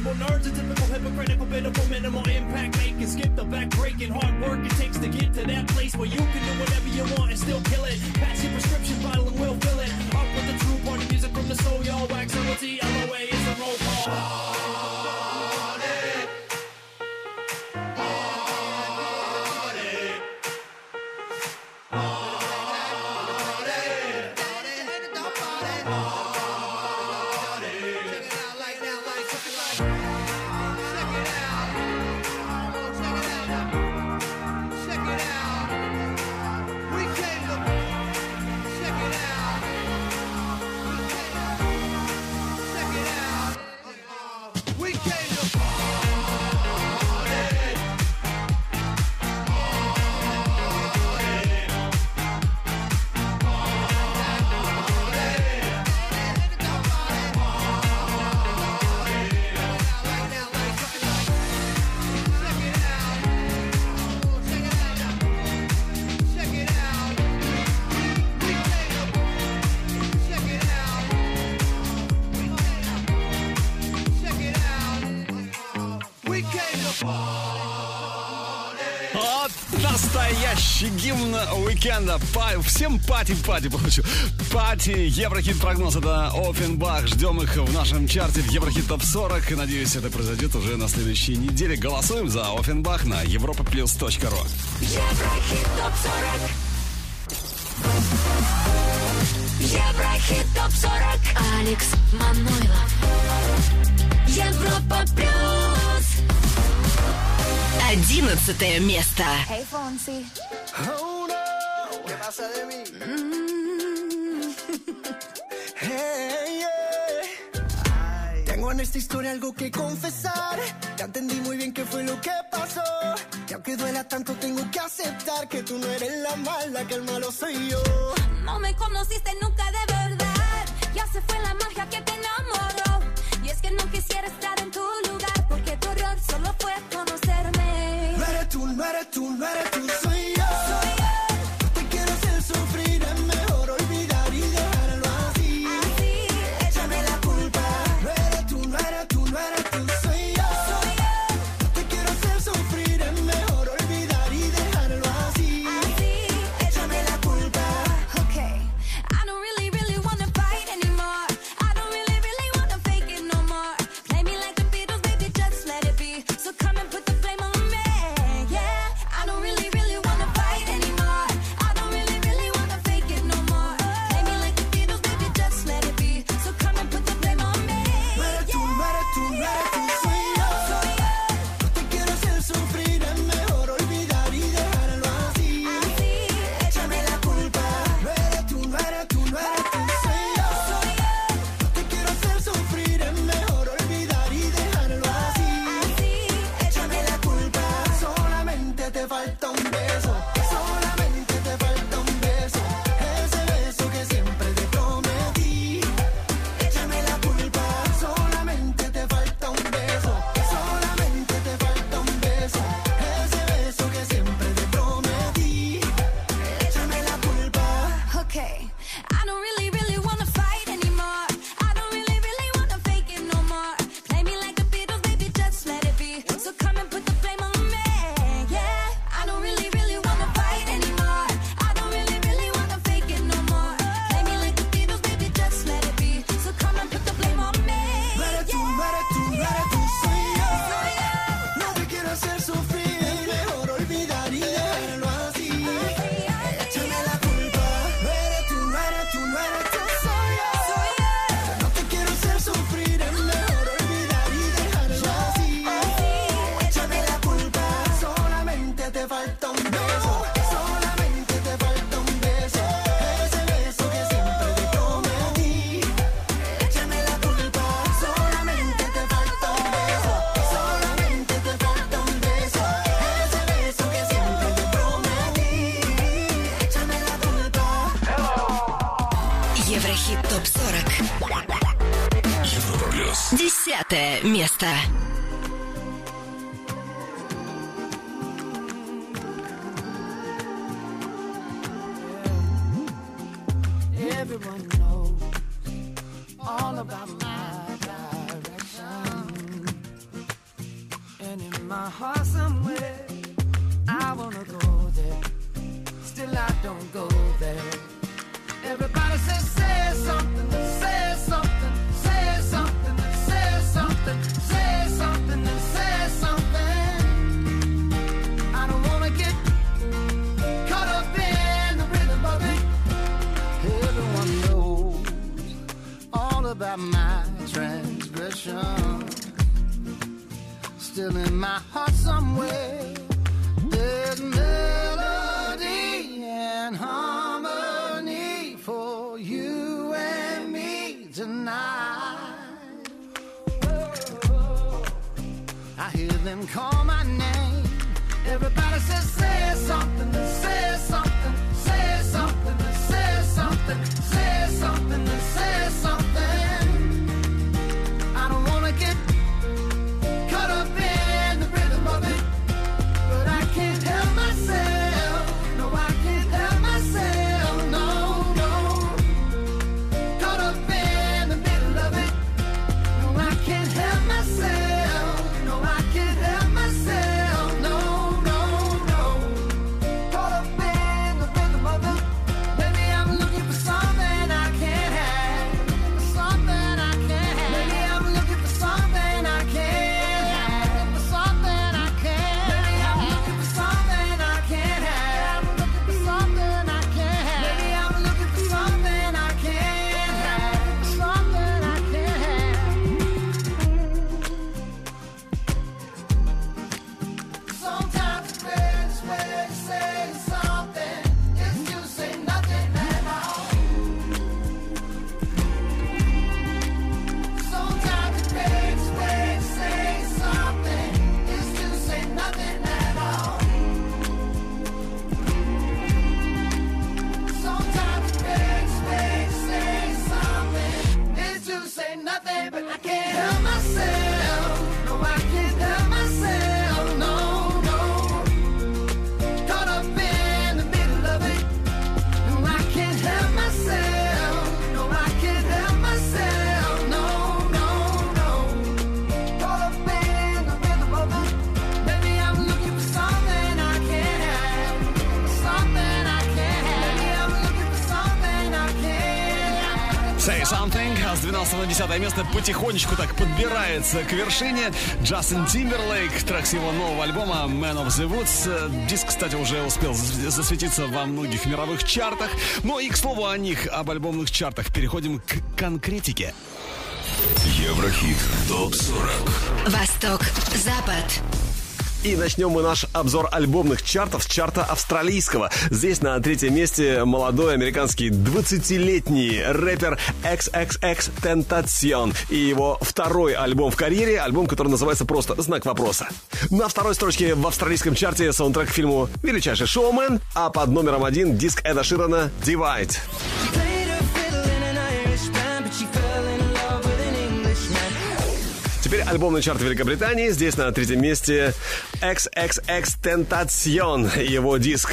habitual nerds a typical hypocritical, pitiful, minimal impact making. Skip the back breaking, hard work it takes to get to that place where you can do whatever you want and still kill it. Pass your prescription bottle and we'll fill it. Up with the true party music from the soul, y'all. Wax, LOA, is the roll call. уикенда. Па- всем пати-пати получу. Пати, Еврохит прогноз это Офенбах. Ждем их в нашем чарте в Еврохит Топ 40. Надеюсь, это произойдет уже на следующей неделе. Голосуем за Офенбах на европа плюс точка ру. Еврохит Топ 40. Еврохит Топ 40. Алекс Манойлов. Европа плюс. Одиннадцатое место. Hey, de mí? Mm. <laughs> Hey, yeah. Tengo en esta historia algo que confesar. Ya entendí muy bien qué fue lo que pasó. Y aunque duela tanto, tengo que aceptar que tú no eres la mala, que el malo soy yo. No me conociste nunca de verdad. Ya se fue la magia que te enamoró. Y es que no quisiera estar en tu lugar, porque tu error solo fue conocerme. No eres tú, no eres tú, no eres tú. Просто потихонечку так подбирается к вершине. Джастин Тимберлейк, трек с его нового альбома Man of the Woods. Э, Диск, кстати, уже успел засветиться во многих мировых чартах. Ну и к слову о них, об альбомных чартах, переходим к конкретике. Еврохит ТОП-40 Восток, Запад. И начнем мы наш обзор альбомных чартов с чарта австралийского. Здесь на третьем месте молодой американский 20-летний рэпер XXX Tentacion и его второй альбом в карьере, альбом, который называется просто «Знак вопроса». На второй строчке в австралийском чарте саундтрек к фильму «Величайший шоумен», а под номером один диск Эда Ширана «Divide». Теперь альбомный чарт Великобритании. Здесь на третьем месте XXX Tentacion. Его диск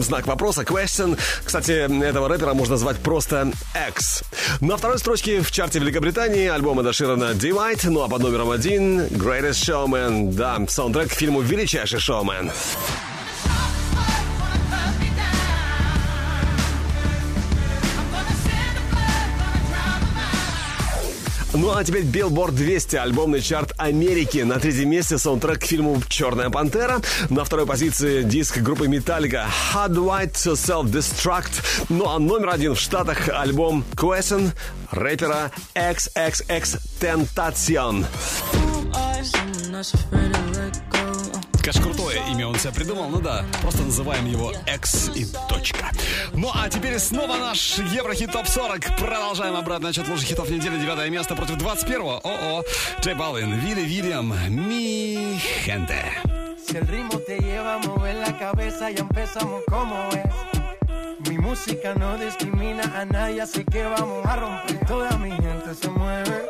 «Знак вопроса» Question. Кстати, этого рэпера можно назвать просто X. На второй строчке в чарте Великобритании альбом Эда Ширана Divide. Ну а под номером один Greatest Showman. Да, саундтрек к фильму «Величайший шоумен». Ну а теперь Billboard 200, альбомный чарт Америки. На третьем месте саундтрек к фильму «Черная пантера». На второй позиции диск группы Metallica Hard White to Self-Destruct. Ну а номер один в Штатах альбом Question рэпера XXX Tentacion. Конечно, крутое имя он себе придумал, ну да, просто называем его X и точка. Ну а теперь снова наш Еврохит ТОП 40. Продолжаем обратный отчет лучших хитов недели. Девятое место против 21-го. О-о. Джей Балвин, Вилли Вильям, Ми Хенте. Mi música no discrimina a nadie, así que vamos a romper. Toda mi gente se mueve.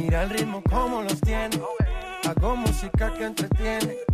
Mira el ritmo como los tiene. Hago música que entretiene.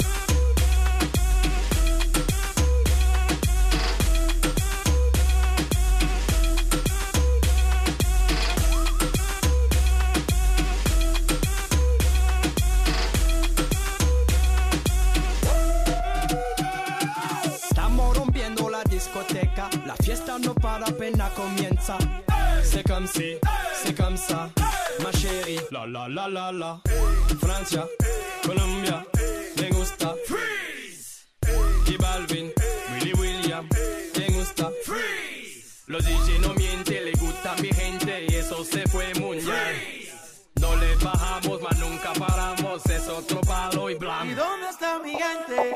No para apenas comienza. C'est comme si, c'est comme ça, ma chérie. La la la la la. Francia, Colombia, me gusta. Freeze. Y Balvin, Willy William, me gusta. Freeze. Los DJ no mienten, le gusta mi gente y eso se fue mundial. No le bajamos, mas nunca paramos, es otro palo y blanco. ¿Y dónde está mi gente?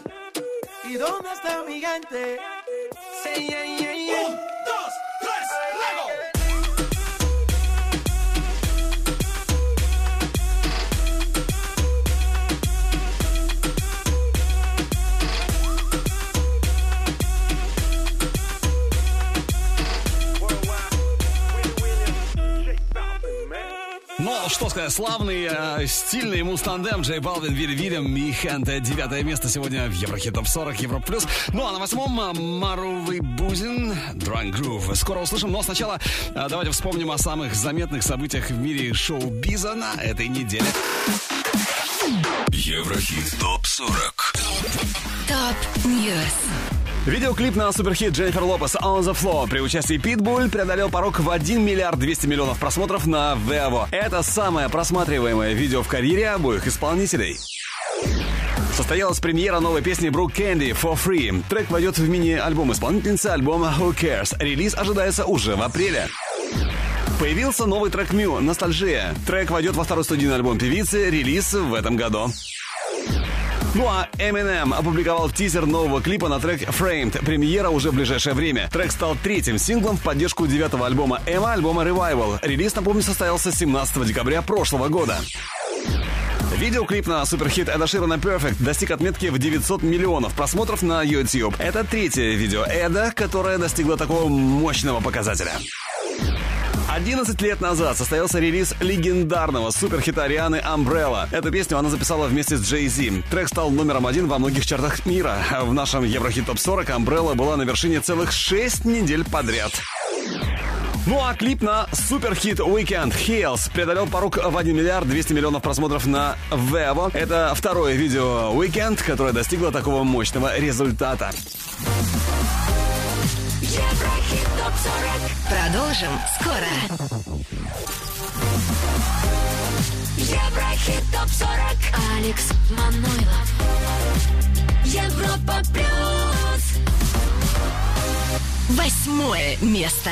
¿Y dónde está mi gente? Sí, yeah, yeah, yeah. Un, dos, tres, Lego. Ну, что сказать, славный, э, стильный музтандем J Balvin, Willy William, Mi Gente. Девятое место сегодня в Еврохит Топ 40, Евро Плюс. Ну, а на восьмом э, Maruv и Boosin, Drunk Groove. Скоро услышим, но сначала э, давайте вспомним о самых заметных событиях в мире шоу-биза на этой неделе. Еврохит ТОП-40 Top News. Видеоклип на суперхит Дженнифер Лопес «On the Floor» при участии Питбуль преодолел порог в 1 миллиард 200 миллионов просмотров на Vevo. Это самое просматриваемое видео в карьере обоих исполнителей. Состоялась премьера новой песни Брук Кэнди «For Free». Трек войдет в мини-альбом исполнительницы альбома «Who Cares». Релиз ожидается уже в апреле. Появился новый трек Мю «Ностальжия». Трек войдет во второй студийный альбом певицы, релиз в этом году. Ну а Eminem опубликовал тизер нового клипа на трек Framed. Премьера уже в ближайшее время. Трек стал третьим синглом в поддержку девятого альбома Эма, альбома Revival. Релиз, напомню, состоялся 17 декабря прошлого года. Видеоклип на суперхит Эда Ширана Perfect достиг отметки в 900 миллионов просмотров на YouTube. Это третье видео Эда, которое достигло такого мощного показателя. 11 лет назад состоялся релиз легендарного суперхита Рианы Umbrella. Эту песню она записала вместе с Джей Зи. Трек стал номером один во многих чартах мира. В нашем Еврохит Топ 40 Umbrella была на вершине целых 6 недель подряд. Ну а клип на суперхит Weekend Hills преодолел порог в 1 миллиард 200 миллионов просмотров на Vevo. Это второе видео Weekend, которое достигло такого мощного результата. Еврохит топ 40. Продолжим скоро. Еврохит топ 40. Алекс Манойлов. Европа плюс. Восьмое место.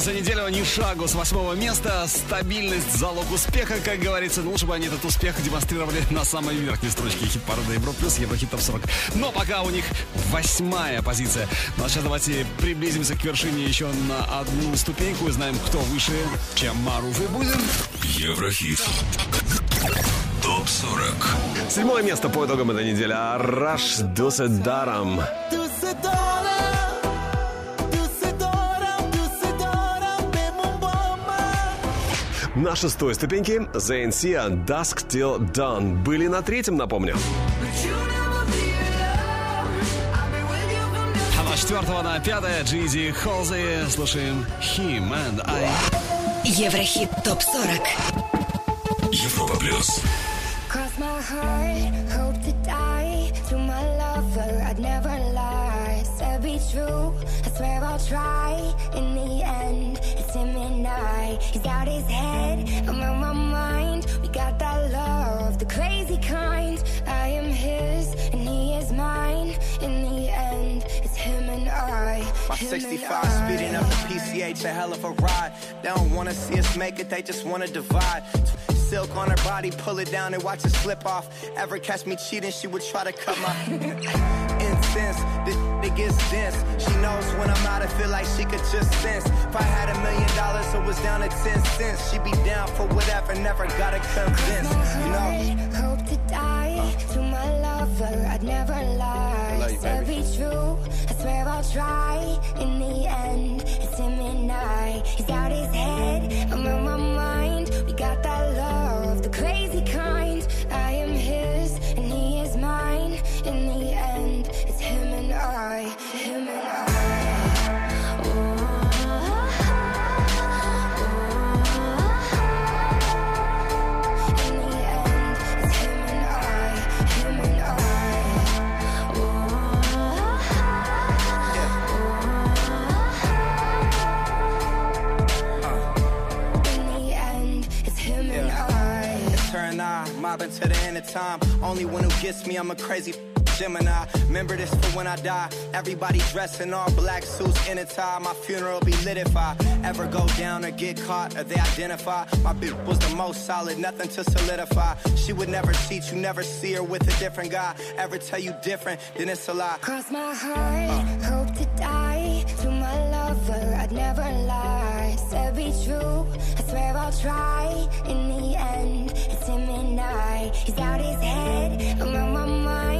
За неделю ни шагу с восьмого места. Стабильность – залог успеха, как говорится. Ну, лучше бы они этот успех демонстрировали на самой верхней строчке хит-парада Евро плюс Еврохит Топ 40. Но пока у них восьмая позиция. Ну а сейчас давайте приблизимся к вершине еще на одну ступеньку и знаем, кто выше, чем Маруф и Бузин. Еврохит. Топ 40. Седьмое место по итогам этой недели. Араш Дуседаром. На шестой ступеньке The NC Dusk Till Dawn были на третьем, напомню. А на четвертого на пятое Джизи Холзи. Слушаем Him and I. Еврохит ТОП-40. Европа плюс. Cross my heart, hope to die. To my lover, I'd never lie. Said be true, I swear I'll try. In the end, it's him and I. He's out his head, I'm on my mind. We got that love, the crazy kind. I am his, and he is mine. In the end, it's him and I. My him 65 I. speeding up the PCH, a hell of a ride. They don't wanna see us make it, they just wanna divide. Silk on her body, pull it down and watch it slip off. Ever catch me cheating, she would try to cut my <laughs> incense. It gets dense. She knows when I'm out, I feel like she could just sense. If I had a million dollars, it was down to 10 cents. She'd be down for whatever, never gotta convince. You know? Hope to die uh. to my lover. I'd never lie. love you, baby. be true. I swear I'll try. In the end, it's him and I. He's out his head. I'm on my mind. To the end of time. Only one who gets me, I'm a crazy Gemini. Remember this for when I die. Everybody dressed in all black suits in a tie. My funeral be lit if I ever go down or get caught or they identify. My bitch was the most solid, nothing to solidify. She would never cheat, you never see her with a different guy. Ever tell you different, then it's a lie. Cross my heart, hope to die. To my lover, I'd never lie. True, I swear I'll try. In the end, it's him and I. He's out his head, I'm on my mind.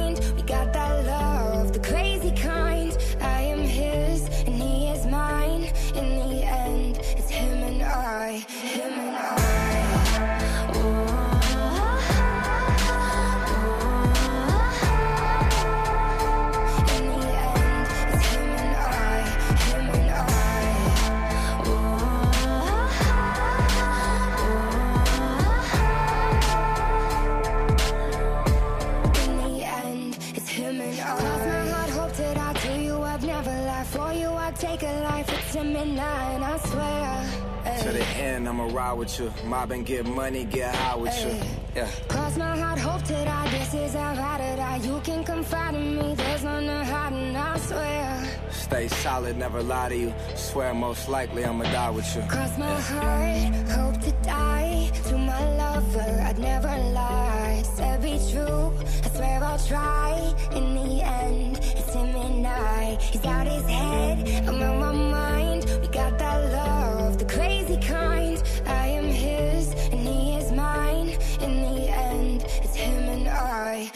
A life. It's him and I, swear. To the end, I'ma ride with you. Mob and get money, get high with you. Yeah. Cross my heart, hope to die. This is how I to die. You can confide in me. There's none to hide, and I swear. Stay solid, never lie to you. Swear most likely I'ma die with you. Cross my heart, hope to die. To my lover, I'd never lie. Be true, I swear I'll try. In the end, it's him and I. He's out his head, I'm on my mind. We got that love, the crazy kind. I am his, and he is mine. In the end, it's him and I.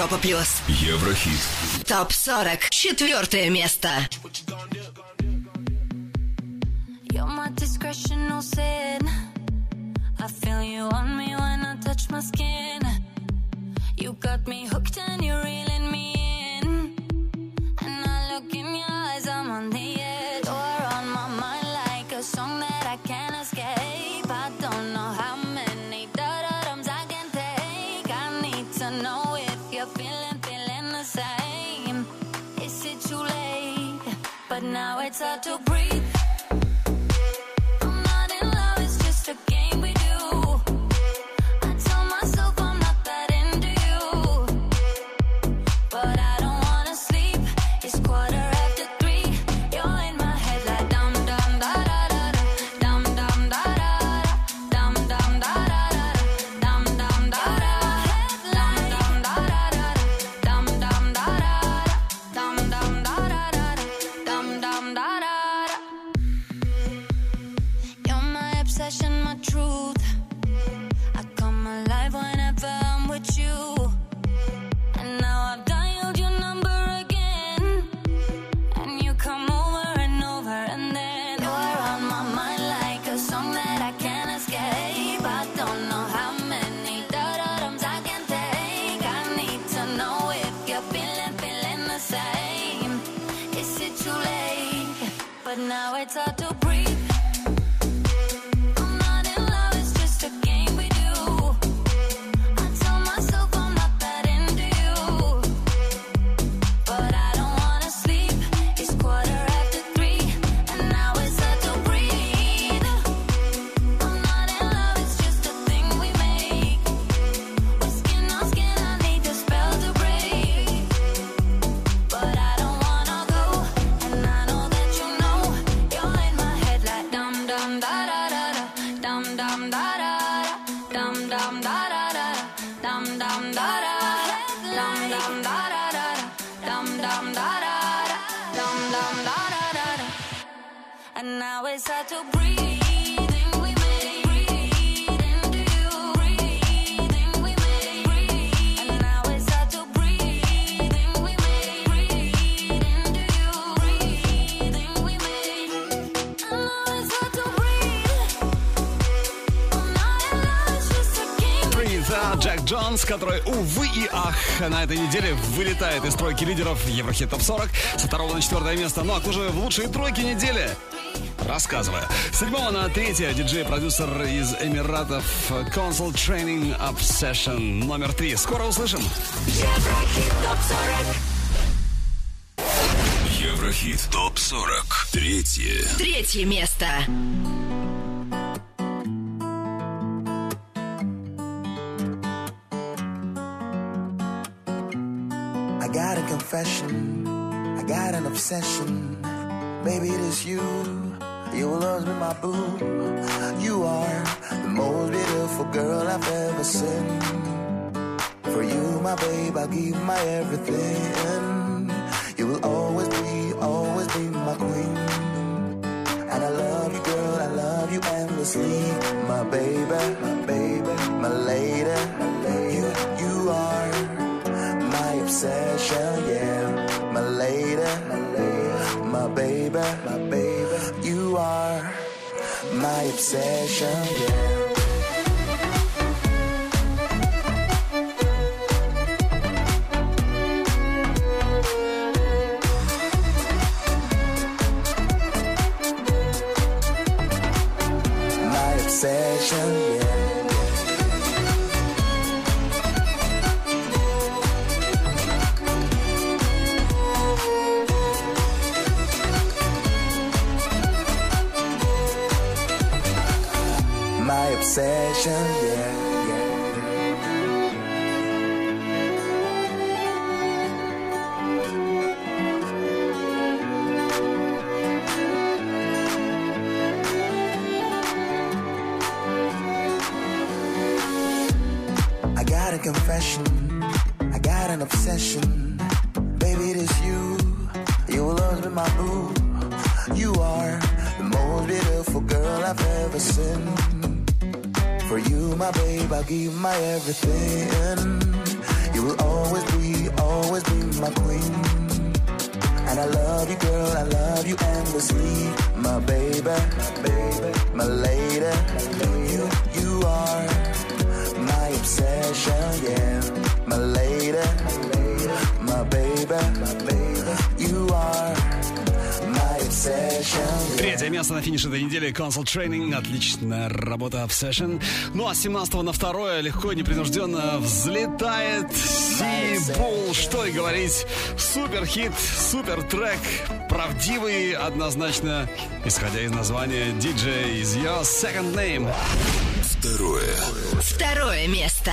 Европа плюс. Еврохит. Топ 40. Четвертое место. You're my discretional sin. I feel you on me when I touch my skin. You got me hooked and you're reeling me to breathe. Дэнс, который, увы и ах, на этой неделе вылетает из тройки лидеров Еврохит Топ 40 со второго на четвертое место. Ну а уже в лучшие тройки недели. Рассказываю. С 7 на 3 диджей-продюсер из Эмиратов Console Training Obsession номер три. Скоро услышим. Еврохит Топ 40. Еврохит Топ 40. Третье. Третье место. got a confession, I got an obsession. Maybe it is you. You will always be my boo. You are the most beautiful girl I've ever seen. For you, my babe, I'll give my everything. You will always be, always be my queen. And I love you, girl, I love you endlessly. My baby, my baby, my lady. my baby, my baby. You are my obsession, yeah. Console Training. Отличная работа в Session. Ну а с 17 на второе легко и непринужденно взлетает Си-Булл. Что и говорить. Супер хит, супер трек. Правдивый однозначно, исходя из названия DJ is your second name. Второе. Второе место.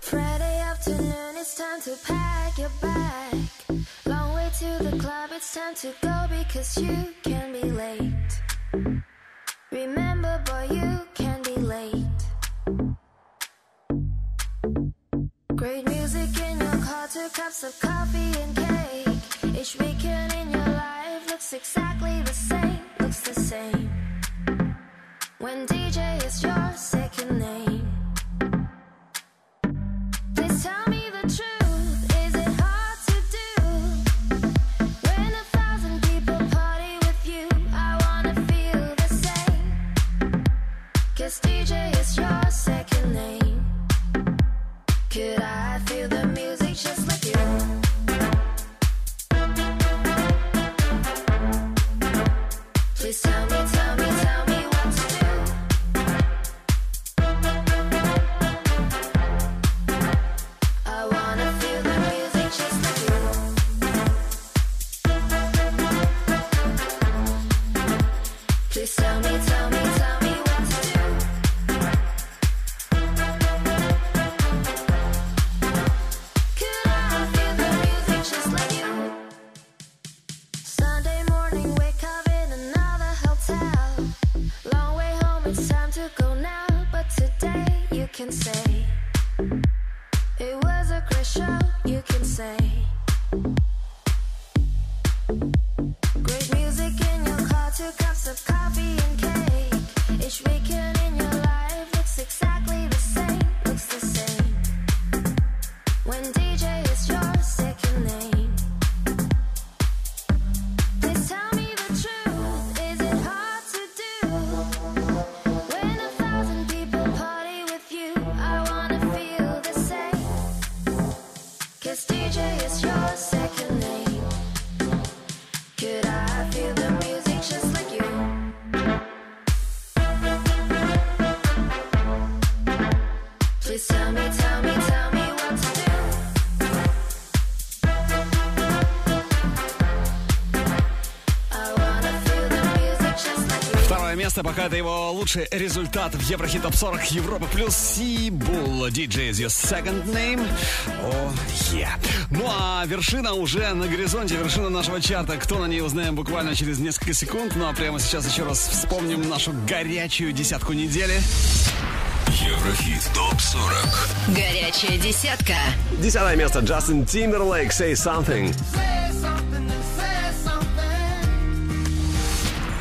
Friday afternoon, it's time to pack your bag. Long way to the club, it's time to go because you prestigious это его лучший результат в Еврохит Топ 40 Европа плюс Сибул DJ is your second name. О, yeah. Ну а вершина уже на горизонте, вершина нашего чарта. Кто на ней узнаем буквально через несколько секунд. Ну а прямо сейчас еще раз вспомним нашу горячую десятку недели. Еврохит ТОП-40 Горячая десятка. Десятое место Джастин Тимберлейк Say Something.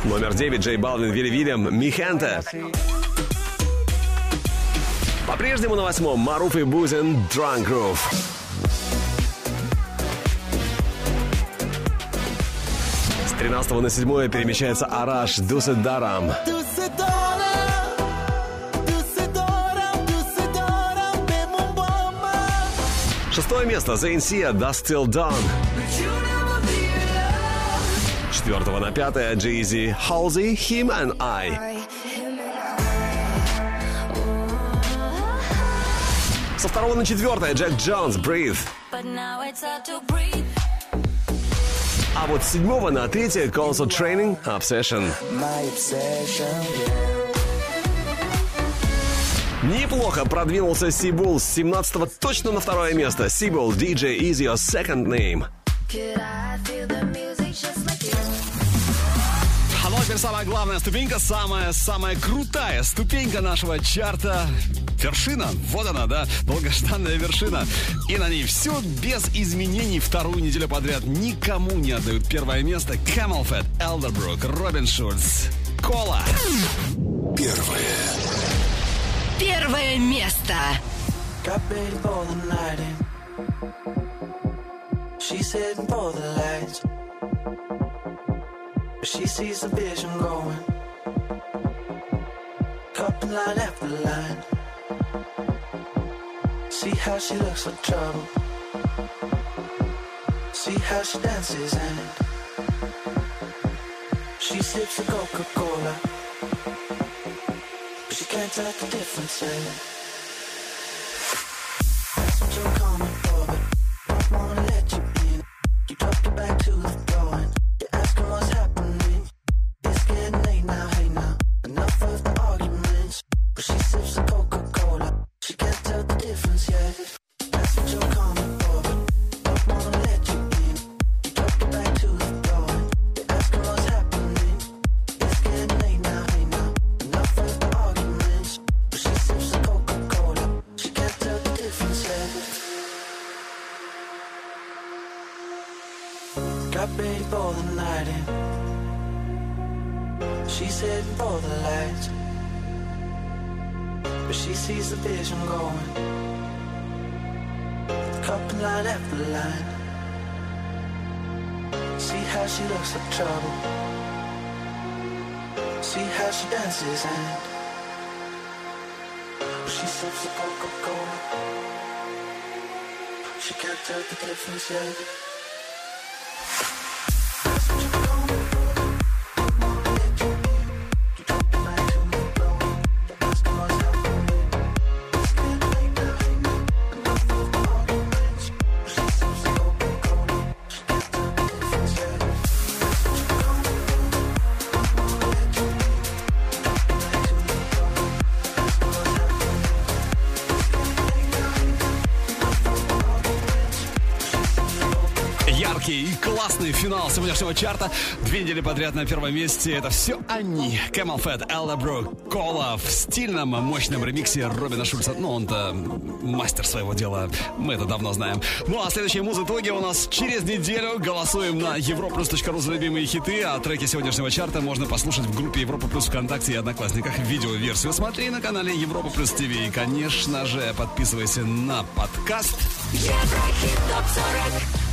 Номер девять Джей Балвин Вилли Вильям Михенте. По-прежнему на восьмом Маруф и Бузин Drunk Groove. С 13 на 7 перемещается Араш Дусет Дарам. Шестое место Зейнсия Dust Till Dawn. Четвертого на пятое Джейзи Halsey Him and I. Со второго на четвертое Джек Джонс Breathe. But now it's hard to breathe. А вот с седьмого на третье Console Training Obsession. Неплохо продвинулся Сибул с 17 точно на второе место. Сибул DJ is your second name. Could I feel the music just like? А ну а теперь самая главная ступенька, самая-самая крутая ступенька нашего чарта. Вершина, вот она, да, долгожданная вершина. И на ней все без изменений вторую неделю подряд. Никому не отдают первое место. Camel Fat, Elderbrook, Робин Шульц, Кола. Первое. Первое место. She's heading for the lights. But she sees the vision going. Couple line after line. See how she looks for trouble. See how she dances and she sips a Coca-Cola. But she can't tell the difference. distance yet Line after line. See how she looks for trouble. See how she dances and she sips the Coca-Cola. She can't tell the difference yet. Сегодняшнего чарта. Две недели подряд на первом месте. Это все они. Camel Fat, Элла Брук, Кола в стильном, мощном ремиксе Робина Шульца. Ну, он-то мастер своего дела. Мы это давно знаем. Ну, а следующие музы-тоги у нас через неделю. Голосуем на europlus.ru за любимые хиты. А треки сегодняшнего чарта можно послушать в группе Европа Плюс ВКонтакте и Одноклассниках. Видеоверсию смотри на канале Европа Плюс ТВ. И, конечно же, подписывайся на подкаст. Еврохит топ 40.